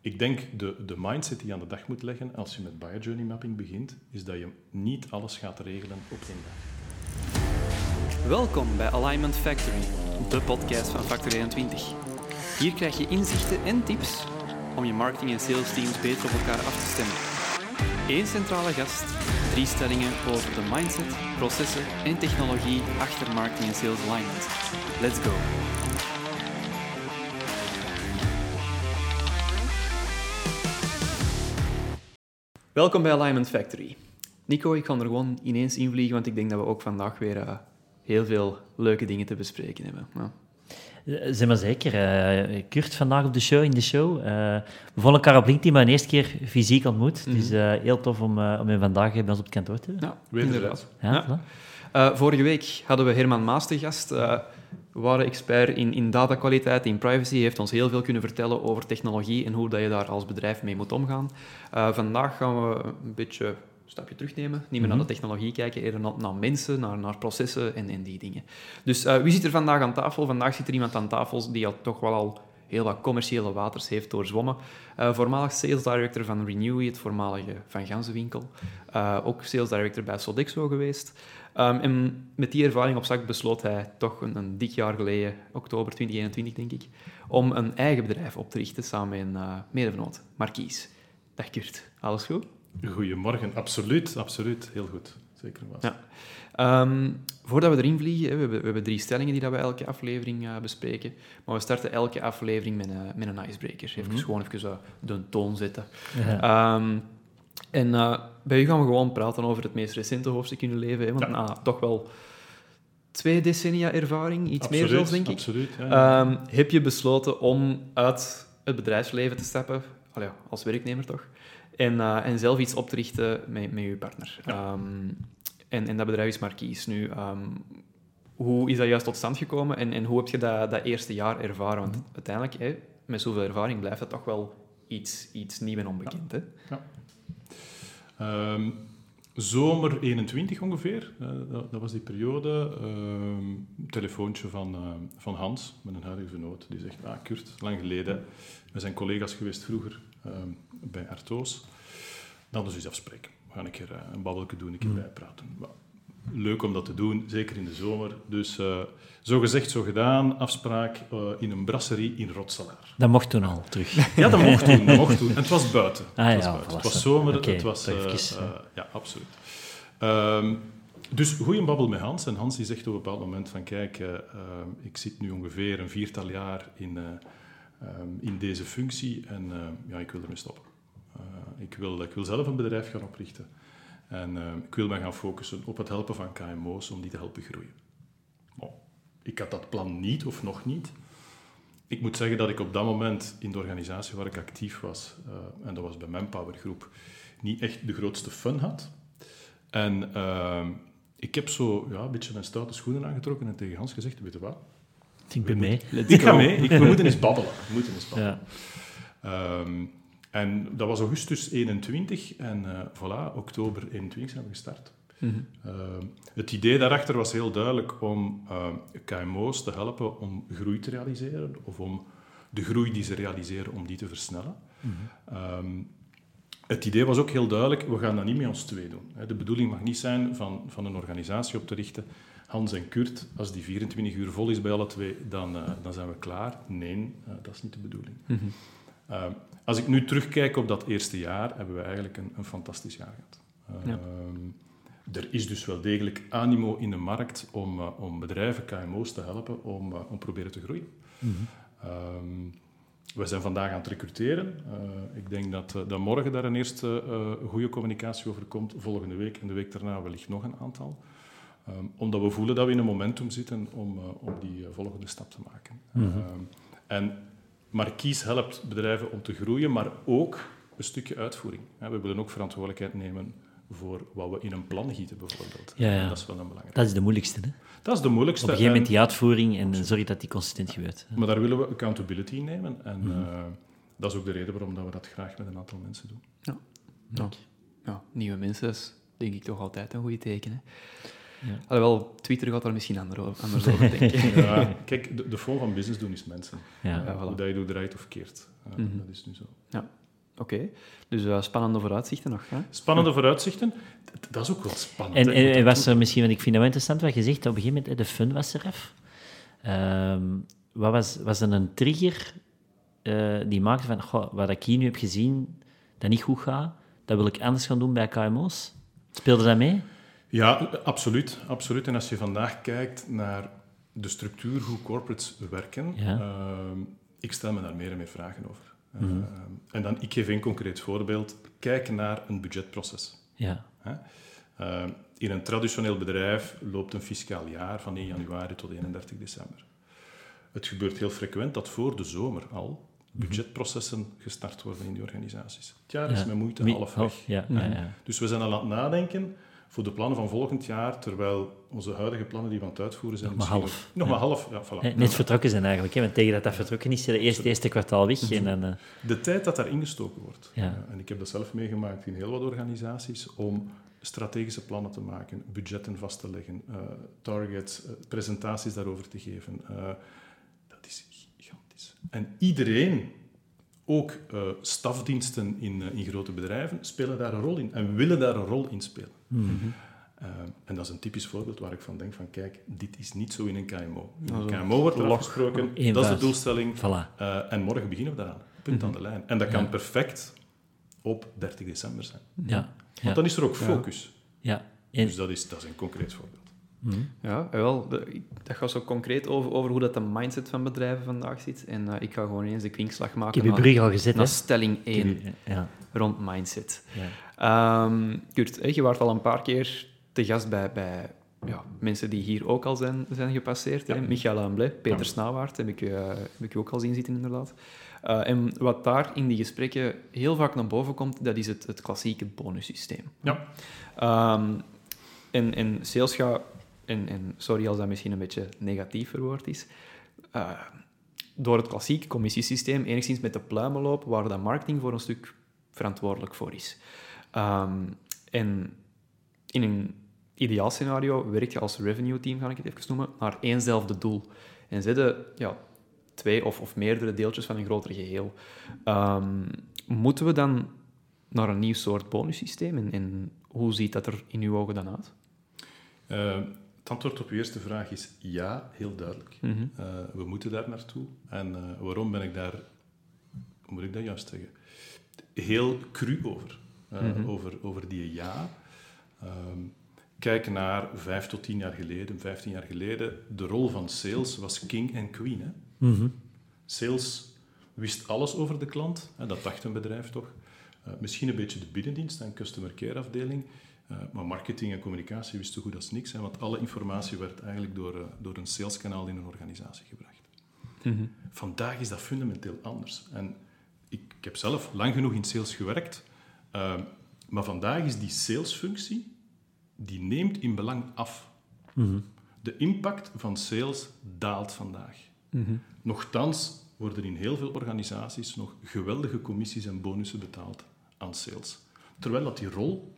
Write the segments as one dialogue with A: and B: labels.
A: ik denk de, de mindset die je aan de dag moet leggen als je met buyer journey mapping begint, is dat je niet alles gaat regelen op één dag.
B: Welkom bij Alignment Factory, de podcast van Factor 21. Hier krijg je inzichten en tips om je marketing- en sales teams beter op elkaar af te stemmen. Eén centrale gast, drie stellingen over de mindset, processen en technologie achter marketing en sales alignment. Let's go! Welkom bij Alignment Factory. Nico, ik ga er gewoon ineens invliegen, want ik denk dat we ook vandaag weer uh, heel veel leuke dingen te bespreken hebben. Ja.
C: Eh, zeg maar zeker. Uh, Kurt vandaag op de show, in de show. Uh, we vonden elkaar op LinkedIn maar de eerste keer fysiek ontmoet. Mm -hmm. Dus uh, heel tof om, om je vandaag bij ons op het kantoor te hebben.
B: Ja, inderdaad.
C: Ja,
B: ja. vorige week hadden we Herman Maas te gast. We waren expert in, in datakwaliteit, in privacy. Heeft ons heel veel kunnen vertellen over technologie en hoe dat je daar als bedrijf mee moet omgaan. vandaag gaan we een beetje een stapje terugnemen. Niet meer mm -hmm. naar de technologie kijken, eerder naar, naar mensen, naar, naar processen en, en die dingen. Dus uh, wie zit er vandaag aan tafel? Vandaag zit er iemand aan tafel die al toch wel al heel wat commerciële waters heeft doorzwommen. Uh, voormalig sales director van Renewy, het voormalige Van Ganzenwinkel. Uh, ook sales director bij Sodexo geweest. Um, en met die ervaring op zak besloot hij toch een, een, dik jaar geleden, oktober 2021 denk ik, om een eigen bedrijf op te richten samen met een uh, medevenoot, Marquise. Dag Kurt, alles goed?
A: Goedemorgen, absoluut, absoluut. Heel goed. Zeker was.
B: Ja. Um, voordat we erin vliegen, we hebben, we hebben drie stellingen die dat we elke aflevering uh, bespreken. Maar we starten elke aflevering met een, met een icebreaker. Even mm -hmm. gewoon even uh, de toon zetten. Ja. Um, en uh, bij u gaan we gewoon praten over het meest recente hoofdstuk in uw leven. Hè? Want ja. nou, toch wel twee decennia ervaring, iets
A: absoluut,
B: meer zelfs, denk ik.
A: Absoluut, ja,
B: um, heb je besloten om uit het bedrijfsleven te stappen, Allee, als werknemer toch, en, uh, en zelf iets op te richten met, met je partner. Ja. Um, en, en dat bedrijf is Marquise. Nu, um, hoe is dat juist tot stand gekomen en, en hoe heb je dat, dat eerste jaar ervaren? Want uiteindelijk, hè, met zoveel ervaring, blijft dat toch wel iets, iets nieuw en onbekend.
A: Ja. Hè? Um, zomer 21 ongeveer, uh, dat, dat, was die periode. Um, telefoontje van, uh, van Hans, mijn huidige vernoot, die zegt, ah Kurt, lang geleden, we zijn collega's geweest vroeger um, bij Artoos. Dan dus eens afspreken. We gaan een keer uh, een babbelje doen, een keer mm. bijpraten. Leuk om dat te doen, zeker in de zomer. Dus uh, zo gezegd, zo gedaan. Afspraak uh, in een brasserie in Rotselaar.
C: Dat mocht toen al terug.
A: Ja, dat mocht toen. Dat mocht toen. En het was buiten.
C: Ah,
A: het was,
C: ja,
A: buiten. Het was zomer.
C: Okay,
A: het was,
C: uh,
A: ja, absoluut. Um, dus goeie babbel met Hans. En Hans die zegt op een bepaald moment van kijk, ik zit nu ongeveer een viertal jaar in, um, in deze functie en ja, ik wil ermee stoppen. ik, wil, ik wil zelf een bedrijf gaan oprichten. En uh, ik wil me gaan focussen op het helpen van KMO's om die te helpen groeien. Ik had dat plan niet of nog niet. Ik moet zeggen dat ik op dat moment in de organisatie waar ik actief was, uh, en dat was bij Manpower Groep, niet echt de grootste fun had. En uh, ik heb zo ja, een beetje mijn stoute schoenen aangetrokken en tegen Hans gezegd, weet je wat?
C: Ik ben mee.
A: Ik ga mee. Ik, we moeten eens babbelen. We moeten eens babbelen. Ja. Um, en dat was augustus 21 en uh, voilà, oktober 21 zijn we gestart. Mm -hmm. uh, het idee daarachter was heel duidelijk om uh, KMO's te helpen om groei te realiseren of om de groei die ze realiseren, om die te versnellen. Mm -hmm. um, het idee was ook heel duidelijk, we gaan dat niet met ons twee doen. De bedoeling mag niet zijn van, van een organisatie op te richten, Hans en Kurt, als die 24 uur vol is bij alle twee, dan, dan zijn we klaar. Nee, dat is niet de bedoeling. Mm -hmm. Als ik nu terugkijk op dat eerste jaar, hebben we eigenlijk een, een fantastisch jaar gehad. Ja. Er is dus wel degelijk animo in de markt om, uh, om bedrijven, KMO's te helpen om, om proberen te groeien. Mm -hmm. um, we zijn vandaag aan het recruteren. ik denk dat, dat morgen daar een eerste goede communicatie over komt. Volgende week en de week daarna wellicht nog een aantal. Um, omdat we voelen dat we in een momentum zitten om, om die volgende stap te maken. Mm -hmm. en Marquise helpt bedrijven om te groeien, maar ook een stukje uitvoering. We willen ook verantwoordelijkheid nemen voor wat we in een plan gieten, bijvoorbeeld.
C: Ja, ja.
A: Dat is wel een belangrijk.
C: Dat is de moeilijkste, hè?
A: Dat is de moeilijkste.
C: Op een gegeven moment die uitvoering en zorg dat die consistent gebeurt.
A: Maar daar willen we accountability in nemen. En mm -hmm. uh, dat is ook de reden waarom dat we dat graag met een aantal mensen doen.
B: Ja, ja. ja. nieuwe mensen is denk ik toch altijd een goede teken. Hè? Ja. Alhoewel, Twitter gaat daar misschien anders over denken.
A: ja, kijk, de, de van business doen is mensen. Ja. ja Hoe dat je doet, draait of keert. Uh, Dat is nu zo.
B: Ja. Oké, dus uh, spannende vooruitzichten nog. Hè?
A: Spannende vooruitzichten, dat is ook wel spannend.
C: En, en, en was er misschien, want ik vind het wel interessant wat je zegt, op een gegeven moment, de fun was er af. Um, wat was, was er een trigger uh, die maakte van, goh, wat ik hier nu heb gezien, dat niet goed gaat, dat wil ik anders gaan doen bij KMO's? Speelde dat mee?
A: Ja, absoluut, absoluut. En als je vandaag kijkt naar de structuur, hoe corporates werken, ja. uh, ik stel me daar meer en meer vragen over. Mm uh, en dan, ik geef een concreet voorbeeld. Kijk naar een budgetproces. Ja. Uh, in een traditioneel bedrijf loopt een fiscaal jaar van 1 januari tot 31 december. Het gebeurt heel frequent dat voor de zomer al budgetprocessen gestart worden in die organisaties. Het jaar is met moeite half weg. Ja, ja, Dus we zijn al aan het nadenken voor de plannen van volgend jaar, terwijl onze huidige plannen die we aan het uitvoeren zijn...
C: Nog maar half.
A: Nog maar half, ja,
C: voilà. Net vertrokken zijn eigenlijk, hè, want tegen dat dat vertrokken is, de eerste, eerste kwartaal weg. En dan, uh...
A: De tijd dat daar ingestoken wordt. Ja. en ik heb dat zelf meegemaakt in heel wat organisaties, om strategische plannen te maken, budgetten vast te leggen, uh, targets, uh, presentaties daarover te geven. dat is gigantisch. En iedereen ook uh, stafdiensten in, uh, in grote bedrijven spelen daar een rol in en willen daar een rol in spelen. Mm -hmm. uh, en dat is een typisch voorbeeld waar ik van denk van kijk, dit is niet zo in een KMO. In een KMO wordt er afgesproken, dat is de doelstelling voilà. en morgen beginnen we daaraan. Punt mm -hmm. aan de lijn. En dat kan ja. perfect op 30 december zijn. Ja. Want dan is er ook focus. Ja. En... Dus dat is, dat is een concreet voorbeeld.
B: Mm. Ja, wel, dat gaat zo concreet over, over hoe dat de mindset van bedrijven vandaag zit. En uh, ik ga gewoon eens de kwinkslag maken.
C: Ik heb je brug al gezet,
B: naar stelling 1 ja. rond mindset. Ja. Um, Kurt, je was al een paar keer te gast bij, bij ja, mensen die hier ook al zijn, zijn gepasseerd. Ja. Michael Amble, Peter ja. Snauwaard, heb ik, uh, heb ik ook al zien zitten, inderdaad. Uh, en wat daar in die gesprekken heel vaak naar boven komt, dat is het, het klassieke bonussysteem. Ja. Um, en, en sales gaat en, en sorry als dat misschien een beetje negatief verwoord is, uh, door het klassieke commissiesysteem enigszins met de pluimen lopen, waar dat marketing voor een stuk verantwoordelijk voor is. Um, en in een ideaal scenario werk je als revenue team, ga ik het even noemen, naar éénzelfde doel. En zetten ja, twee of, of meerdere deeltjes van een groter geheel. Um, moeten we dan naar een nieuw soort bonussysteem? En, en, hoe ziet dat er in uw ogen dan uit?
A: Uh, het antwoord op uw eerste vraag is ja, heel duidelijk. Mhm. Eh, we moeten daar naartoe. En uh, waarom ben ik daar, hoe moet ik dat juist zeggen, heel cru over, uh, mm -hmm. over, over die ja. Um, kijk naar vijf tot tien jaar geleden, vijftien jaar geleden. De rol van sales was king en queen. Hè? Mm -hmm. Sales wist alles over de klant, hè, dat dacht een bedrijf toch. misschien een beetje de binnendienst en customer care afdeling. Uh, maar marketing en communicatie wist zo goed als niks, hè, want alle informatie werd eigenlijk door, uh, door een saleskanaal in een organisatie gebracht. Mm -hmm. Vandaag is dat fundamenteel anders. En ik, ik, heb zelf lang genoeg in sales gewerkt, uh, maar vandaag is die salesfunctie, die neemt in belang af. Mm -hmm. De impact van sales daalt vandaag. Mm -hmm. Nochtans worden in heel veel organisaties nog geweldige commissies en bonussen betaald aan sales. Terwijl dat die rol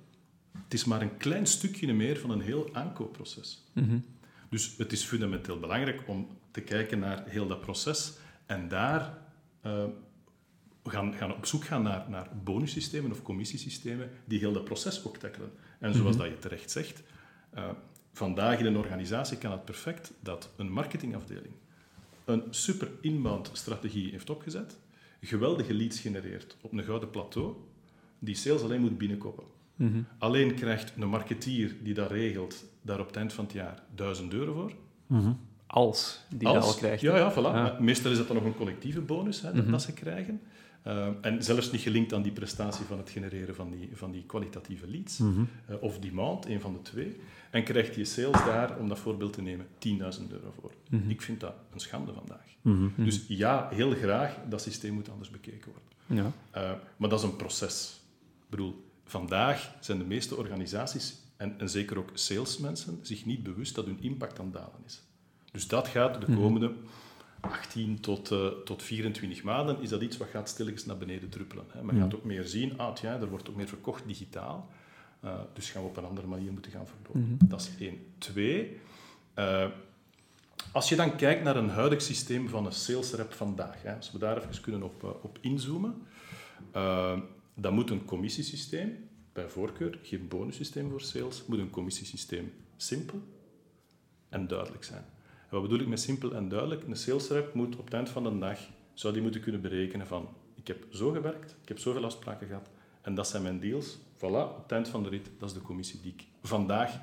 A: het is maar een klein stukje meer van een heel aankoopproces. Mm Dus het is fundamenteel belangrijk om te kijken naar heel dat proces en daar uh, gaan, gaan op zoek gaan naar, naar bonussystemen of commissiesystemen die heel dat proces ook tackelen. En zoals mm dat je terecht zegt, uh, vandaag in een organisatie kan het perfect dat een marketingafdeling een super inbound strategie heeft opgezet, geweldige leads genereert op een gouden plateau, die sales alleen moet binnenkoppen. Mhm. Alleen krijgt een marketeer die dat regelt, daar op het eind van het jaar 1000 euro voor.
B: Mhm. Als die Als, dat al krijgt.
A: Ja, ja, voilà. Meestal is dat dan nog een collectieve bonus hè, dat, mhm. dat, ze krijgen. Uh, en zelfs niet gelinkt aan die prestatie van het genereren van die, van die kwalitatieve leads. Uh, of die maand, een van de twee. En krijgt je sales daar, om dat voorbeeld te nemen, 10.000 euro voor. Ik vind dat een schande vandaag. Dus ja, heel graag, dat systeem moet anders bekeken worden. Ja. Uh, maar dat is een proces. Ik bedoel, Vandaag zijn de meeste organisaties, en, en zeker ook salesmensen, zich niet bewust dat hun impact aan het dalen is. Dus dat gaat de mhm. komende 18 tot, uh, tot 24 maanden, is dat iets wat gaat stilletjes naar beneden druppelen. Hè. Men gaat ook meer zien, ah ja, er wordt ook meer verkocht digitaal. dus gaan we op een andere manier moeten gaan verlopen. Mhm. Dat is één. Twee, als je dan kijkt naar een huidig systeem van een sales rep vandaag, hè, als we daar even kunnen op, op inzoomen, dan moet een commissiesysteem, bij voorkeur geen bonussysteem voor sales, moet een commissiesysteem simpel en duidelijk zijn. Wat bedoel ik met simpel en duidelijk? Een sales rep moet op het eind van de dag, zou die moeten kunnen berekenen van ik heb zo gewerkt, ik heb zoveel afspraken gehad en dat zijn mijn deals. Voilà, op het eind van de rit, dat is de commissie die ik vandaag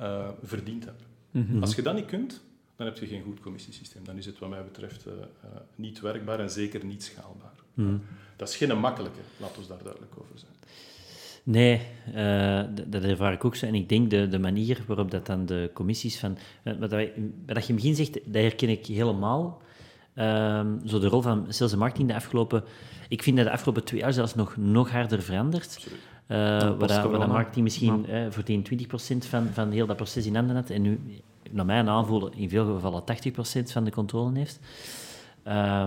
A: uh, verdiend heb. Mhm. Als je dat niet kunt, dan heb je geen goed commissiesysteem. Dan is het wat mij betreft uh, uh, niet werkbaar en zeker niet schaalbaar. Mhm. Dat is geen makkelijke, laten we daar duidelijk over zijn.
C: Nee, uh, dat ervaar ik ook zo. En ik denk de, de manier waarop dat dan de commissies van... Wat, dat, wat je in het begin zegt, dat herken ik helemaal. Uh, zo de rol van sales en marketing de afgelopen... Ik vind dat de afgelopen twee jaar zelfs nog, nog harder veranderd. Uh, waar, dat, waar dat marketing misschien uh, voor 10, 20% van, van heel dat proces in handen had. En nu, naar mijn aanvoelen, in veel gevallen 80% van de controle heeft. Uh,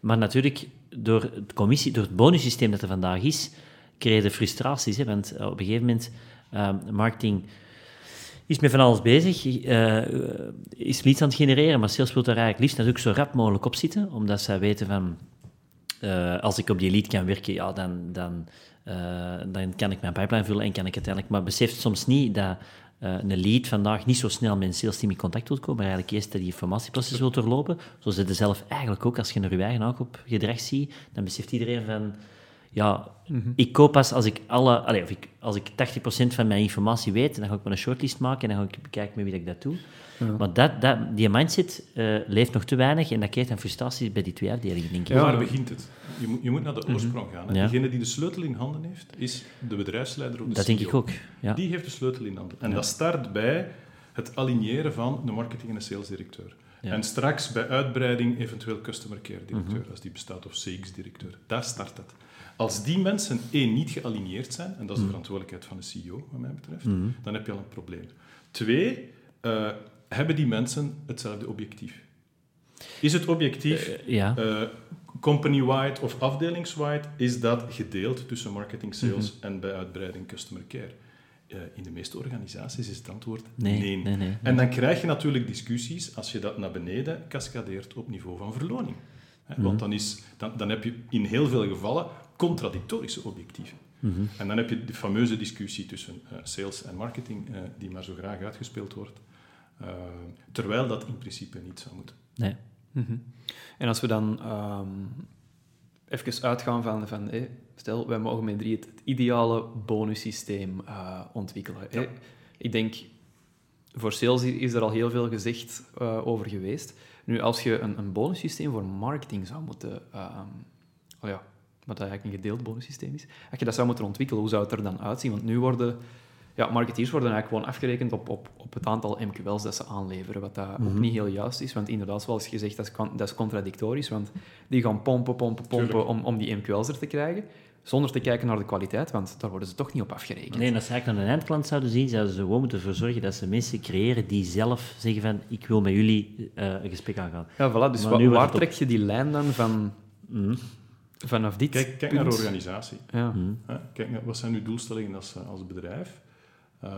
C: maar natuurlijk, door het, commissie, door het bonussysteem dat er vandaag is, creëer je frustraties. Hè, want op een gegeven moment, uh, marketing is met van alles bezig, uh, is leads aan het genereren, maar sales wil daar eigenlijk liefst natuurlijk zo rap mogelijk op zitten, omdat zij weten van, als ik op die lead kan werken, ja, dan, dan, dan kan ik mijn pipeline vullen en kan ik uiteindelijk... Maar beseft soms niet dat een lead vandaag niet zo snel met een sales team in contact wil komen, maar eigenlijk eerst dat die informatieproces wil doorlopen. Zo zit het zelf eigenlijk ook, als je naar je eigen op gedrag ziet, dan beseft iedereen van ja, mhm. ik koop pas als ik alle, allez, of ik, als ik 80% van mijn informatie weet, dan ga ik maar een shortlist maken en dan ga ik bekijken met wie ik dat doe. Maar dat, dat, die mindset uh, leeft nog te weinig en dat creëert een frustratie bij die twee afdelingen, denk ik.
A: Ja, waar begint het? Je moet, je moet naar de mhm. oorsprong gaan. Hè? Degene die de sleutel in handen heeft, is de bedrijfsleider of de
C: Dat
A: CEO.
C: denk ik ook, ja.
A: Die heeft de sleutel in handen. En dat start bij het aligneren van de marketing- en de salesdirecteur. En straks bij uitbreiding eventueel customer care directeur, mhm. als die bestaat, of CX-directeur. Daar start het. Als die mensen één niet gealigneerd zijn, en dat is de verantwoordelijkheid van de CEO, wat mij betreft, mm. dan heb je al een probleem. Twee, uh, hebben die mensen hetzelfde objectief? Is het objectief uh, ja. uh, company-wide of afdelingswide? Is dat gedeeld tussen marketing, sales -hmm. en bij uitbreiding customer care? in de meeste organisaties is het antwoord nee. Nee. nee, nee. En dan krijg je natuurlijk discussies als je dat naar beneden cascadeert op niveau van verloning. Want mhm. dan, is, dan, dan heb je in heel veel gevallen contradictorische objectieven. Mhm. En dan heb je de fameuze discussie tussen uh, sales en marketing, uh, die maar zo graag uitgespeeld wordt, uh, terwijl dat in principe niet zou moeten.
B: Nee. Mm -hmm. En als we dan um, even uitgaan van, van hey, stel, wij mogen met drie het, het ideale bonussysteem ontwikkelen. Ja. Hey, ik denk, voor sales is er al heel veel gezegd over geweest. Nu, als je een, een bonussysteem voor marketing zou moeten... Um, oh ja, wat eigenlijk een gedeeld bonussysteem is. Als je dat zou moeten ontwikkelen, hoe zou het er dan uitzien? Want nu worden ja, marketeers worden eigenlijk gewoon afgerekend op, op, op het aantal MQL's dat ze aanleveren, wat dat ook mhm. niet heel juist is, want inderdaad, zoals gezegd, dat is, dat is contradictorisch, want die gaan pompen, pompen, pompen om, om die MQL's er te krijgen, zonder te kijken naar de kwaliteit, want daar worden ze toch niet op afgerekend.
C: Nee, en als ze eigenlijk naar een eindklant zouden zien, zouden ze gewoon moeten ervoor zorgen dat ze mensen creëren die zelf zeggen van, ik wil met jullie uh, een gesprek aangaan.
B: Ja, voilà, dus waar, waar trek je die lijn dan van... Mhm vanaf dit
A: Kijk, kijk naar organisatie. Ja. Hmm. Kijk naar, wat zijn uw doelstellingen als, als bedrijf? Uh,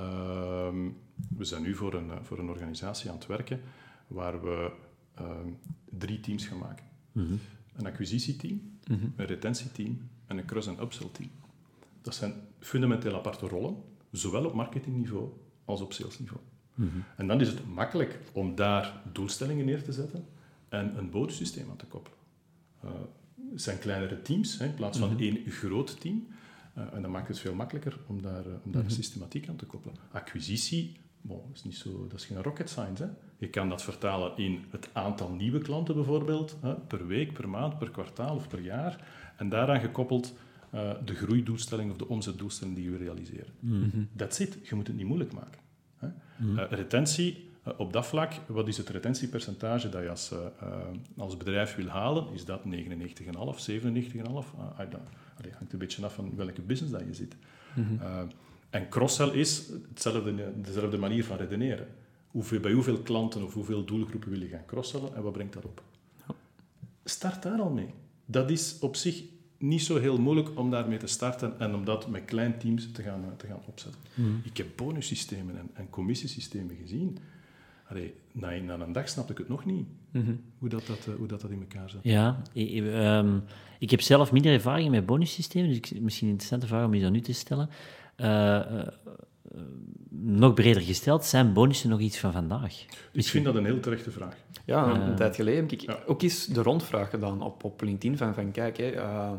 A: we zijn nu voor een, voor een organisatie aan het werken waar we uh, drie teams gaan maken. Hmm. Een acquisitieteam, hmm. een retentieteam en een cross- en upsell team. Dat zijn fundamenteel aparte rollen, zowel op marketingniveau als op salesniveau. En dan is het makkelijk om daar doelstellingen neer te zetten en een bonussysteem aan te koppelen. Uh, het zijn kleinere teams, hè, in plaats van mhm. één groot team. Uh, en dat maakt het veel makkelijker om daar, uh, om daar mm systematiek aan te koppelen. Acquisitie, bon, is niet zo, dat is geen rocket science. Hè. Je kan dat vertalen in het aantal nieuwe klanten bijvoorbeeld, hè, per week, per maand, per kwartaal of per jaar. En daaraan gekoppeld uh, de groeidoelstelling of de omzetdoelstelling die je realiseren. Mm That's it. Je moet het niet moeilijk maken. Hè. Mhm. retentie, eh, op dat vlak, wat is het retentiepercentage dat je als, uh, als bedrijf wil halen? Is dat 99,5, 97,5? Uh, dat hangt een beetje af van welke business dat je zit. Mm -hmm. en cross-sell is hetzelfde, dezelfde manier van redeneren. Hoeveel, bij hoeveel klanten of hoeveel doelgroepen wil je gaan cross-sellen en wat brengt dat op? Start daar al mee. Dat is op zich niet zo heel moeilijk om daarmee te starten en om dat met klein teams te gaan, te gaan opzetten.
C: Hmm.
A: Ik heb bonussystemen en, en commissiesystemen gezien. Allee, na, na een dag snap ik het nog niet,
B: Mhm.
A: hoe, dat, dat, eh, hoe dat, dat in elkaar zit.
C: Ja, ik, ehm, ik heb zelf minder ervaring met bonussystemen, dus ik, misschien een interessante vraag om je dat nu te stellen. Eh, eh, nog breder gesteld, zijn bonussen nog iets van vandaag?
A: Ik vind dat een heel terechte vraag.
B: Ja, een, tijd geleden heb ik
A: ja.
B: ook eens de rondvraag gedaan op, op LinkedIn van, van kijk, hè, ehm,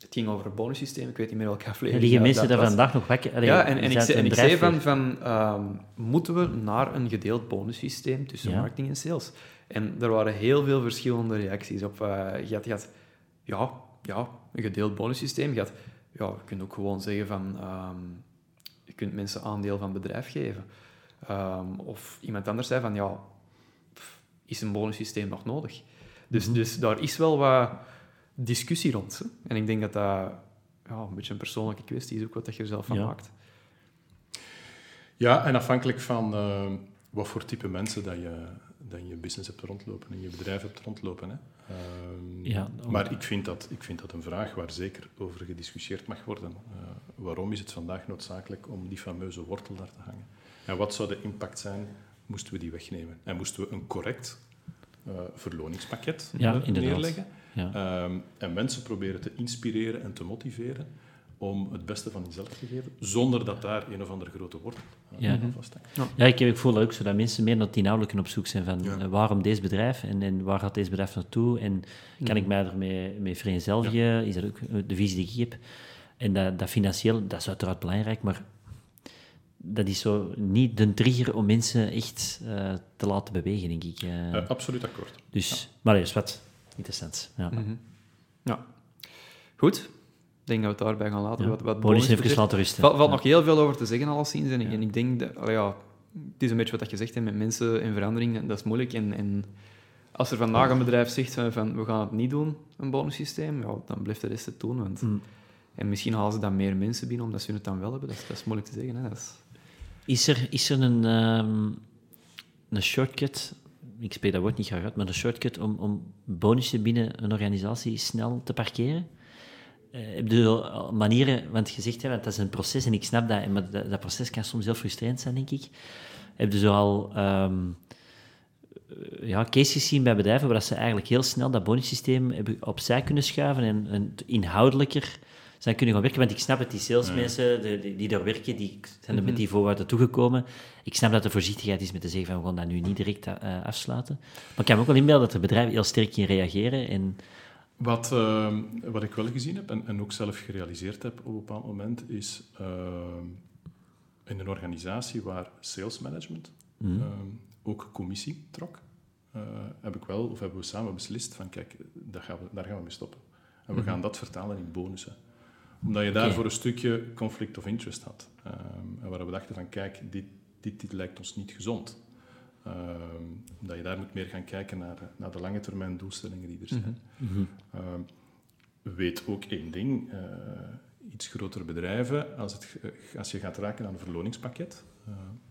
B: het ging over het bonussysteem, ik weet niet meer welke
C: Er
B: aflevering.
C: liggen
B: dat-
C: mensen daar vandaag nog wakker? Allee,
B: Ja, en, en, ik, zei, en ik van, van ehm, moeten we naar een gedeeld bonussysteem tussen
C: Ja.
B: marketing en sales? En er waren heel veel verschillende reacties op. eh, je, had, je had, ja, ja, een gedeeld bonussysteem. Je, had, ja, je kunt ook gewoon zeggen van, ehm, je kunt mensen aandeel van het bedrijf geven. Ehm, of iemand anders zei van, ja, pff, is een bonussysteem nog nodig? Dus,
C: Mhm.
B: dus daar is wel wat discussie rond. Hè? En ik denk dat dat ja, een beetje een persoonlijke kwestie is, ook wat dat je er zelf van
C: Ja.
B: maakt.
A: Ja, en afhankelijk van eh, wat voor type mensen dat je, dat je business hebt rondlopen en je bedrijf hebt rondlopen. Hè. Ehm,
C: Ja,
A: maar ik vind, dat, ik vind dat een vraag waar zeker over gediscussieerd mag worden. Eh, waarom is het vandaag noodzakelijk om die fameuze wortel daar te hangen? En wat zou de impact zijn, moesten we die wegnemen? En moesten we een correct eh, verloningspakket
C: Ja, inderdaad.
A: neerleggen?
C: Ja.
A: Ehm, en mensen proberen te inspireren en te motiveren om het beste van jezelf te geven, zonder dat daar een of andere grote wortel eh,
C: Ja.
A: aan vasthangt.
C: Ja, ik, ik voel dat ook zo, dat mensen meer naar het inhoudelijke op zoek zijn van
A: Ja.
C: eh, waarom deze bedrijf en, en waar gaat deze bedrijf naartoe en kan ik mij ermee mee vereenzelvigen? Is dat ook eh, de visie die ik heb? En dat, dat financieel, dat is uiteraard belangrijk, maar dat is zo niet de trigger om mensen echt eh, te laten bewegen, denk ik.
A: absoluut akkoord.
C: dus, maar is wat interessant. Ja.
B: Mhm. Ja. Goed. Ik denk dat we het daarbij gaan laten.
C: Ja.
B: Wat, wat
C: Bonus
B: bonus
C: even
B: betreft.
C: laten rusten.
B: Er valt, valt
C: Ja.
B: nog heel veel over te zeggen, alleszins. En, en ik denk, dat, ja, het is een beetje wat dat je zegt, hè, met mensen en verandering, dat is moeilijk. En, en als er vandaag een bedrijf zegt van, van, we gaan het niet doen, een bonussysteem, ja, dan blijft de rest het doen. Want,
C: Mm.
B: En misschien halen ze dan meer mensen binnen omdat ze het dan wel hebben. Dat is, dat is moeilijk te zeggen. Hè. Dat is,
C: Is er, is er een, ehm, een shortcut, ik spreek dat woord niet graag maar een shortcut om, om bonussen binnen een organisatie snel te parkeren? Heb je al manieren, want je zegt, hè, dat is een proces en ik snap dat, maar dat, proces kan soms heel frustrerend zijn, denk ik. Heb je zo al ehm, eh, ja, cases gezien bij bedrijven waar ze eigenlijk heel snel dat bonussysteem hebben opzij kunnen schuiven en, en inhoudelijker zijn kunnen gaan werken. Want ik snap het, die salesmensen de- die, die daar werken, die zijn er met die voorwaarden toegekomen. Ik snap dat er voorzichtigheid is met te zeggen van we gaan dat nu niet direct eh, afsluiten. Maar ik kan me ook wel inbeelden dat er bedrijven heel sterk in reageren. En,
A: Wat, eh, wat ik wel gezien heb en, en ook zelf gerealiseerd heb op een bepaald moment, is eh, in een organisatie waar sales management
C: Mhm.
A: ook commissie trok, heb ik wel, of hebben we samen beslist van kijk, dat gaan we, daar gaan we mee stoppen. En we gaan dat vertalen in bonussen. Omdat je daar
C: Oké.
A: voor een stukje conflict of interest had. Ehm, en waar we dachten van kijk, dit, dit, dit lijkt ons niet gezond. Ehm, omdat je daar moet meer gaan kijken naar, naar de lange termijn doelstellingen die er zijn.
C: Mhm.
A: Ehm, weet ook één ding. eh, iets grotere bedrijven, als, het, als je gaat raken aan een verloningspakket,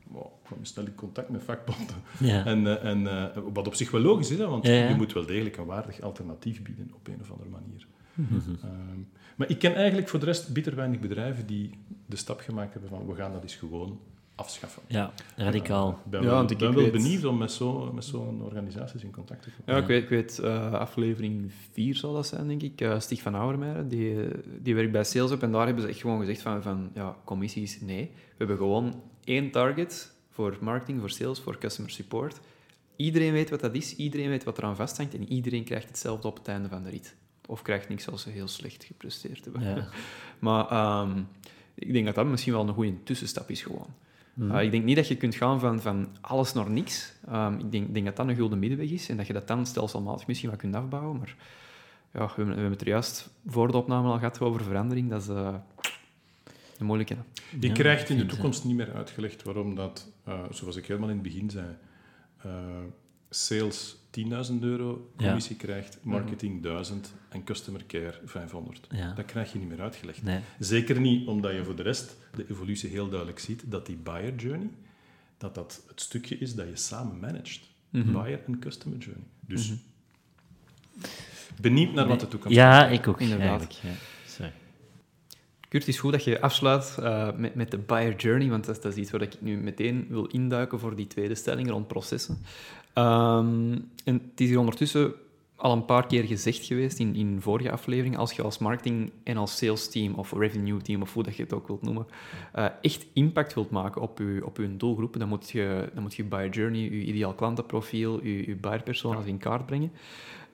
A: wow, kom je snel in contact met vakbonden.
C: ja.
A: En, eh, en, eh, wat op zich wel logisch is, hè, want
C: Ja, ja.
A: je moet wel degelijk een waardig alternatief bieden op een of andere manier.
C: Mhm.
A: Ehm, maar ik ken eigenlijk voor de rest bitter weinig bedrijven die de stap gemaakt hebben van we gaan dat eens gewoon afschaffen.
C: ja, radicaal.
A: Ik ben
B: Ja,
A: wel,
B: want ik-
A: ben
B: ik
A: wel
B: weet-
A: benieuwd om met zo'n met zo'n organisaties in contact te komen.
B: Ja, ik weet, ik weet eh, aflevering 4 zal dat zijn, denk ik. Eh Stig van Ouwermeijer, die, eh, die werkt bij Sales Up en daar hebben ze echt gewoon gezegd van, van ja, commissies, nee. We hebben gewoon één target voor marketing, voor sales, voor customer support. Iedereen weet wat dat is, iedereen weet wat eraan vasthangt en iedereen krijgt hetzelfde op het einde van de rit. Of krijgt niks als ze heel slecht gepresteerd hebben.
C: Ja.
B: Maar ehm, ik denk dat dat misschien wel een goede tussenstap is gewoon.
C: Mhm.
B: Uh, ik denk niet dat je kunt gaan van, van alles naar niks. Um, ik denk, denk dat dat een gulden middenweg is en dat je dat dan stelselmatig misschien wat kunt afbouwen. Maar ja, we, hebben, we hebben het er juist voor de opname al gehad over verandering. Dat is uh, een moeilijke.
A: Je
C: Ja,
A: krijgt in de
C: eh,
A: toekomst niet meer uitgelegd waarom dat, eh, zoals ik helemaal in het begin zei, eh, sales 10.000 euro commissie krijgt, marketing 1000 en customer care 500.
C: Ja.
A: Dat krijg je niet meer uitgelegd.
C: Nee.
A: Zeker niet omdat je voor de rest de evolutie heel duidelijk ziet dat die buyer journey, dat dat het stukje is dat je samen managt.
B: Mhm.
A: Buyer en customer journey. Dus benieuwd naar wat de toekomst
C: Ja, ik ook, inderdaad.
B: Kurt, het is goed dat je afsluit uh, met, met de buyer journey, want dat, dat, is iets waar ik nu meteen wil induiken voor die tweede stelling rond processen. Um, en het is hier ondertussen al een paar keer gezegd geweest in, in vorige afleveringen, als je als marketing en als sales team of revenue team, of hoe dat je het ook wilt noemen, uh, echt impact wilt maken op je, op je doelgroep, dan moet je, dan moet je buyer journey, je ideaal klantenprofiel, je, je buyer personas in kaart brengen.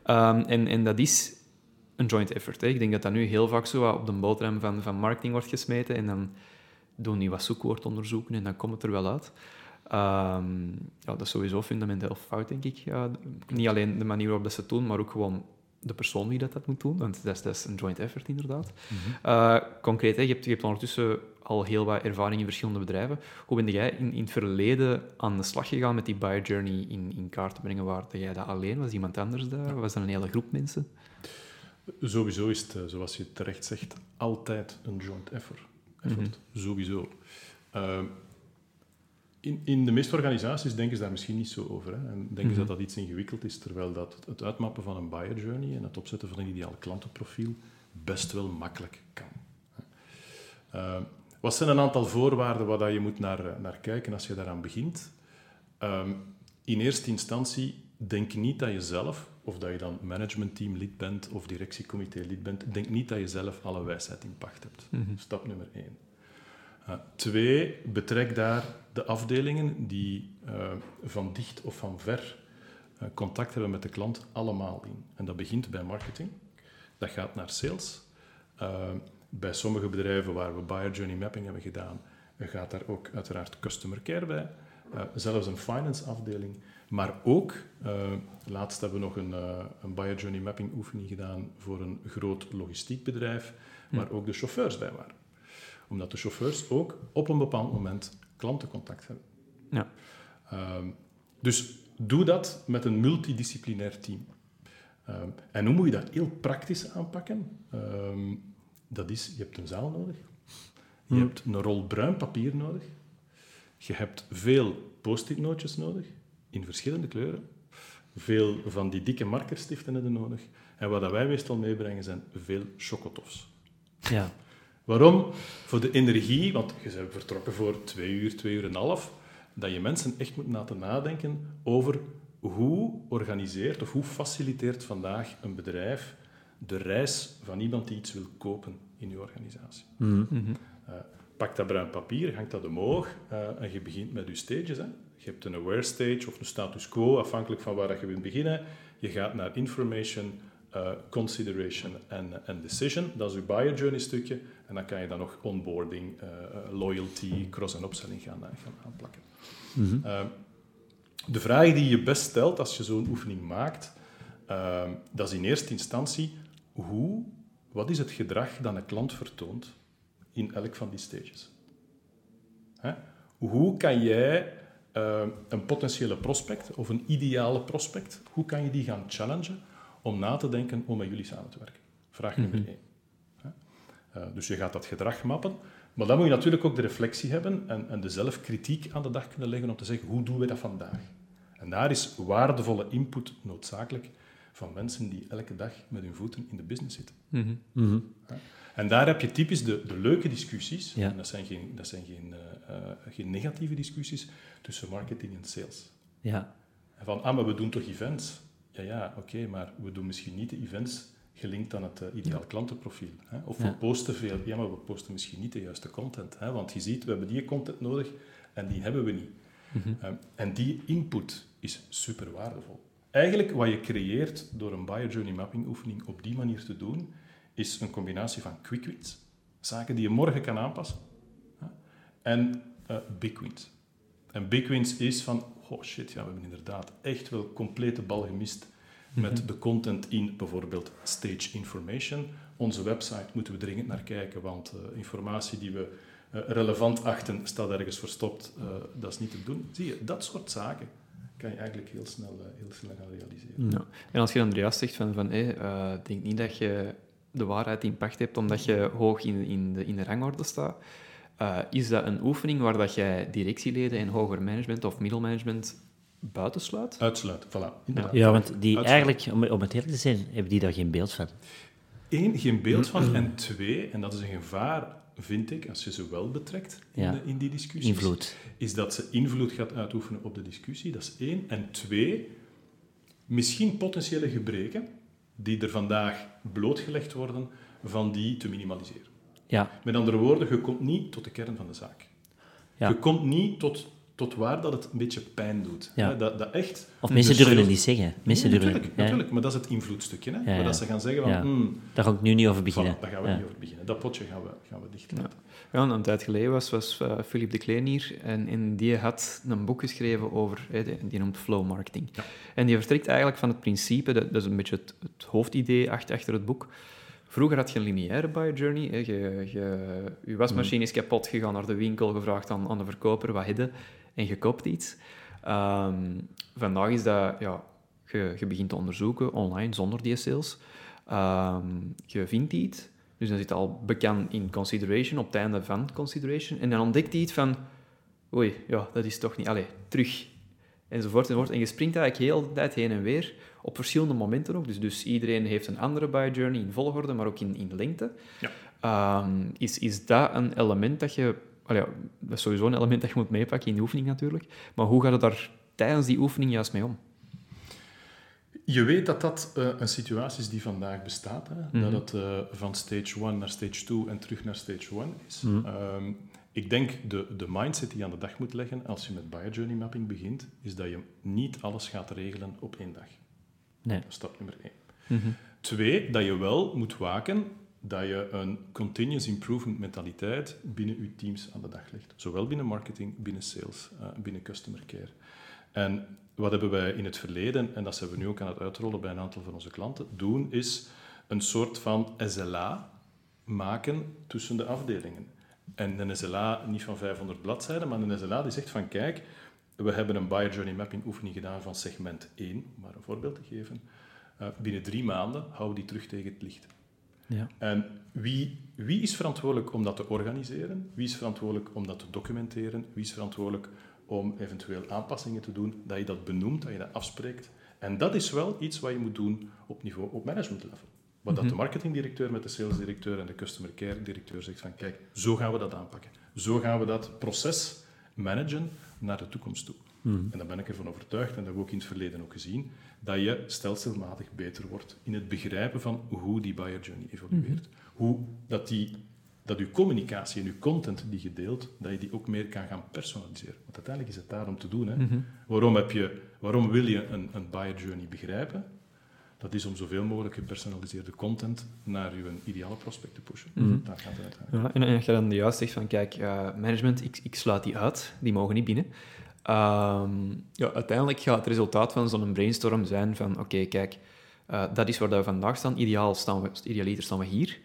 B: Um, en, en dat is een joint effort. Hè. Ik denk dat dat nu heel vaak zo op de boterham van, van marketing wordt gesmeten en dan doen die wat zoekwoordonderzoeken en dan komt het er wel uit. Um, ja, dat is sowieso fundamenteel fout, denk ik. Ja, niet alleen de manier waarop dat ze het doen, maar ook gewoon de persoon die dat, dat moet doen. Want dat is, dat is een joint effort, inderdaad. Mm -hmm. uh, concreet, hè, je, hebt, je hebt ondertussen al heel wat ervaring in verschillende bedrijven. Hoe ben jij in, in het verleden aan de slag gegaan met die buyer journey in, in kaart te brengen? Waar jij dat alleen? Was iemand anders daar? Was dat een hele groep mensen?
A: Sowieso is het, zoals je terecht zegt, altijd een joint effort. effort. Mm -hmm. Sowieso. Uh, in, in de meeste organisaties denken ze daar misschien niet zo over. Hè? En denken mm -hmm. ze dat dat iets ingewikkeld is, terwijl dat het uitmappen van een buyer journey en het opzetten van een ideaal klantenprofiel best wel makkelijk kan. Uh, wat zijn een aantal voorwaarden waar je moet naar, naar kijken als je daaraan begint? Uh, in eerste instantie, denk niet dat je zelf, of dat je dan managementteam lid bent of directiecomité lid bent, denk niet dat je zelf alle wijsheid in pacht hebt. Mm -hmm. Stap nummer één. Uh, twee, betrek daar de afdelingen die uh, van dicht of van ver uh, contact hebben met de klant allemaal in. En dat begint bij marketing, dat gaat naar sales. bij sommige bedrijven waar we buyer journey mapping hebben gedaan, gaat daar ook uiteraard customer care bij. zelfs een finance afdeling. Maar ook, laatst hebben we nog een, een buyer journey mapping oefening gedaan voor een groot logistiekbedrijf, waar hm. ook de chauffeurs bij waren omdat de chauffeurs ook op een bepaald moment klantencontact hebben. Ja. Um, dus doe dat met een multidisciplinair team. Um, en hoe moet je dat heel praktisch aanpakken? Um, dat is, je hebt een zaal nodig. Je hmm. hebt een rol bruin papier nodig. Je hebt veel post-it nootjes nodig, in verschillende kleuren. Veel van die dikke markerstiften hebben nodig. En wat wij meestal meebrengen zijn veel chocotofs. Ja. Waarom? Voor de energie, want je bent vertrokken voor twee uur, twee uur en een half, dat je mensen echt moet laten nadenken over hoe organiseert of hoe faciliteert vandaag een bedrijf de reis van iemand die iets wil kopen in je organisatie. Mm -hmm. uh, pak dat bruin papier, hangt dat omhoog uh, en je begint met je stages. Hè. Je hebt een aware stage of een status quo, afhankelijk van waar je wilt beginnen. Je gaat naar information, uh, consideration en decision. Dat is je buyer journey stukje. En dan kan je dan nog onboarding, uh, loyalty, cross- en opstelling gaan, gaan aanplakken. Mm -hmm. de vraag die je best stelt als je zo'n oefening maakt, uh, dat is in eerste instantie hoe, wat is het gedrag dat een klant vertoont in elk van die stages? Hè? Hoe kan jij een potentiële prospect of een ideale prospect, hoe kan je die gaan challengen om na te denken om met jullie samen te werken? Vraag nummer mm -hmm. één. Uh, dus je gaat dat gedrag mappen. Maar dan moet je natuurlijk ook de reflectie hebben en, en de zelfkritiek aan de dag kunnen leggen om te zeggen, hoe doen we dat vandaag? En daar is waardevolle input noodzakelijk van mensen die elke dag met hun voeten in de business zitten. Mm -hmm. Mm -hmm. Ja. En daar heb je typisch de, de leuke discussies, ja. en dat zijn, geen, dat zijn geen, uh, uh, geen negatieve discussies, tussen marketing en sales. Ja. En van, ah, maar we doen toch events? Ja, ja, oké, okay, maar we doen misschien niet de events gelinkt aan het uh, ideaal klantenprofiel. Hè? Of we posten veel, ja, maar we posten misschien niet de juiste content. Hè? Want je ziet, we hebben die content nodig en die hebben we niet. Mm -hmm. uh, en die input is super waardevol. Eigenlijk wat je creëert door een buyer journey mapping oefening op die manier te doen, is een combinatie van quick wins, zaken die je morgen kan aanpassen, hè? en uh, big wins. En big wins is van, oh shit, ja, we hebben inderdaad echt wel complete bal gemist met mhm. de content in bijvoorbeeld stage information. Onze website moeten we dringend naar kijken, want uh, informatie die we uh, relevant achten staat ergens verstopt. Uh, dat is niet te doen. Zie je, dat soort zaken kan je eigenlijk heel snel, heel snel gaan realiseren.
B: Ja. En als je Andreas zegt van, van hey, denk niet dat je de waarheid in pacht hebt omdat je hoog in, in, de, in de rangorde staat, is dat een oefening waar dat jij directieleden en hoger management of middelmanagement buitensluit?
A: Uitsluiten, voilà. Inderdaad.
C: Ja, want die eigenlijk, om, om het eerlijk te zijn, hebben die daar geen beeld van.
A: Eén, geen beeld van. En twee, en dat is een gevaar, vind ik, als je ze wel betrekt in,
C: Ja.
A: de- in die discussies,
C: Invloed.
A: is dat ze invloed gaat uitoefenen op de discussie. Dat is één. En twee, misschien potentiële gebreken die er vandaag blootgelegd worden, van die te minimaliseren.
C: Ja,
A: Met andere woorden, je komt niet tot de kern van de zaak.
C: Ja.
A: Je komt niet tot, tot waar dat het een beetje pijn doet.
C: Ja.
A: Hè, Dat, dat echt...
C: of mensen durven het niet zeggen. Mensen
A: Nee,
C: durven,
A: natuurlijk,
C: ja,
A: natuurlijk, maar dat is het invloedstukje. Hè?
C: Ja.
A: dat ze gaan zeggen van...
C: Ja.
A: "Hmm,
C: Daar ga ik nu niet over
A: voilà,
C: beginnen.
A: daar gaan we
C: Ja.
A: niet over beginnen. Dat potje gaan we, gaan we dicht laten.
B: Ja, een tijd geleden was, was eh, Philippe de Kleen hier en, en die had een boek geschreven over, hè, die, die noemt flow marketing.
A: Ja.
B: En die vertrekt eigenlijk van het principe, dat, dat is een beetje het, het hoofdidee achter, achter het boek. Vroeger had je een lineaire buyer journey. Hè. Je, je, je wasmachine is kapot, je gaat naar de winkel, gevraagd aan, aan de verkoper wat hebben en je koopt iets. Ehm, vandaag is dat, ja, je, je begint te onderzoeken online zonder die sales. Ehm, je vindt iets, dus dan zit al bekend in consideration, op het einde van consideration. En dan ontdekt hij iets van, oei, ja, dat is toch niet, allee, terug. Enzovoort, enzovoort. En je springt eigenlijk heel de tijd heen en weer, op verschillende momenten ook. Dus, dus iedereen heeft een andere buy journey in volgorde, maar ook in, in lengte.
A: Ja.
B: Ehm, is, is dat een element dat je... ja, dat is sowieso een element dat je moet meepakken in de oefening natuurlijk. Maar hoe gaat het daar tijdens die oefening juist mee om?
A: Je weet dat dat eh, een situatie is die vandaag bestaat. Hè?
B: Mhm.
A: Dat het eh, van stage 1 naar stage 2 en terug naar stage 1 is.
C: Mhm.
A: Ehm, ik denk de, de mindset die je aan de dag moet leggen als je met buyer journey mapping begint, is dat je niet alles gaat regelen op één dag.
C: Nee.
A: Dat is stap nummer één. Twee, dat je wel moet waken dat je een continuous improvement mentaliteit binnen je teams aan de dag legt. Zowel binnen marketing, binnen sales, eh, binnen customer care. En wat hebben wij in het verleden, en dat zijn we nu ook aan het uitrollen bij een aantal van onze klanten, doen, is een soort van SLA maken tussen de afdelingen. En een SLA niet van 500 bladzijden, maar een SLA die zegt van kijk, we hebben een buyer journey mapping oefening gedaan van segment 1, om maar een voorbeeld te geven. Uh, binnen drie maanden houden we die terug tegen het licht.
C: Ja.
A: En wie, wie is verantwoordelijk om dat te organiseren? Wie is verantwoordelijk om dat te documenteren? Wie is verantwoordelijk om eventueel aanpassingen te doen? Dat je dat benoemt, dat je dat afspreekt. En dat is wel iets wat je moet doen op niveau, op management level. Wat dat de marketingdirecteur met de salesdirecteur en de customer care directeur zegt van kijk, zo gaan we dat aanpakken. Zo gaan we dat proces managen naar de toekomst toe. En daar ben ik ervan overtuigd, en dat hebben we ook in het verleden ook gezien, dat je stelselmatig beter wordt in het begrijpen van hoe die buyer journey evolueert. Hoe dat, die, dat je communicatie en je content die je deelt, dat je die ook meer kan gaan personaliseren. Want uiteindelijk is het daar om te doen. Hè. waarom, heb je, waarom wil je een, een buyer journey begrijpen? Dat is om zoveel mogelijk gepersonaliseerde content naar je ideale prospect te pushen. Daar gaat het uiteindelijk.
B: Ja, en, en als je dan juist zegt van, kijk, uh, management, ik, ik sluit die uit, die mogen niet binnen. Um, ja, uiteindelijk gaat het resultaat van zo'n brainstorm zijn van, oké, okay, kijk, uh, dat is waar we vandaag staan, ideaal staan we, idealiter staan we hier.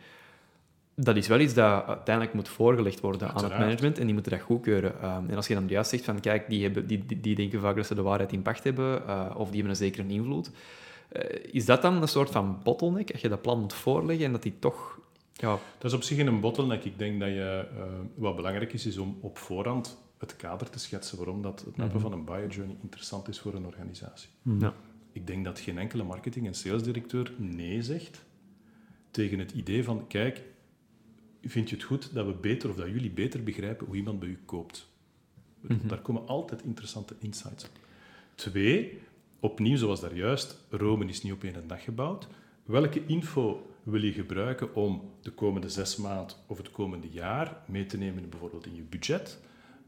B: Dat is wel iets dat uiteindelijk moet voorgelegd worden Uiteraard. aan het management en die moeten dat goedkeuren. Um, en als je dan juist zegt van, kijk, die, hebben, die, die, die denken vaak dat ze de waarheid in pacht hebben, uh, of die hebben een zekere invloed. Uh, is dat dan een soort van bottleneck, als je dat plan moet voorleggen en dat die toch... Ja...
A: Dat is op zich een bottleneck. Ik denk dat je, uh, wat belangrijk is, is om op voorhand het kader te schetsen waarom dat het mappen mm -hmm. van een buyer journey interessant is voor een organisatie.
B: Ja.
A: Ik denk dat geen enkele marketing- en salesdirecteur nee zegt tegen het idee van, kijk, vind je het goed dat we beter, of dat jullie beter begrijpen hoe iemand bij u koopt? Mm -hmm. Daar komen altijd interessante insights op. Twee, opnieuw, zoals daar juist, Rome is niet op één dag gebouwd. Welke info wil je gebruiken om de komende zes maanden of het komende jaar mee te nemen, bijvoorbeeld in je budget?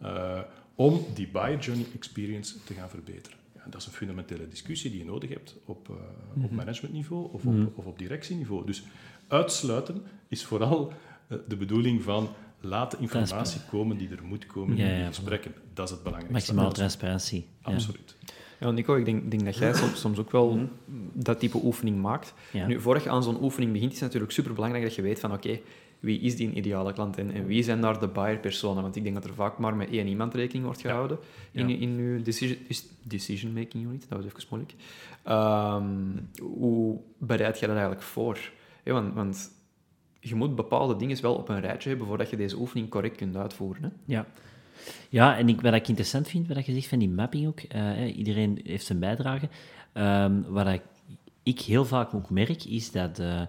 A: Uh, om die buyer journey experience te gaan verbeteren. Ja, dat is een fundamentele discussie die je nodig hebt op, uh, mm -hmm. op managementniveau of, mm -hmm. op, of op directieniveau. Dus uitsluiten is vooral uh, de bedoeling van laat de informatie komen die er moet komen ja, in die ja, gesprekken. Dat is het belangrijkste.
C: Maximaal transparantie.
A: Absoluut.
B: Ja, Nico, ik denk, denk dat jij soms, soms ook wel mm. dat type oefening maakt. Ja. Nu, je aan zo'n oefening begint, is het natuurlijk superbelangrijk dat je weet van oké, okay, wie is die ideale klant en, en, wie zijn daar de buyer-personen? Want ik denk dat er vaak maar met één iemand rekening wordt gehouden ja. in, in je decision, decision making unit. Dat was even moeilijk. Um, hoe bereid je dat eigenlijk voor? Ja, want, want, je moet bepaalde dingen wel op een rijtje hebben voordat je deze oefening correct kunt uitvoeren. Hè?
C: Ja. Ja, en ik, wat ik interessant vind, wat je zegt van die mapping ook, uh, iedereen heeft zijn bijdrage. Um, wat ik, ik, heel vaak ook merk, is dat uh,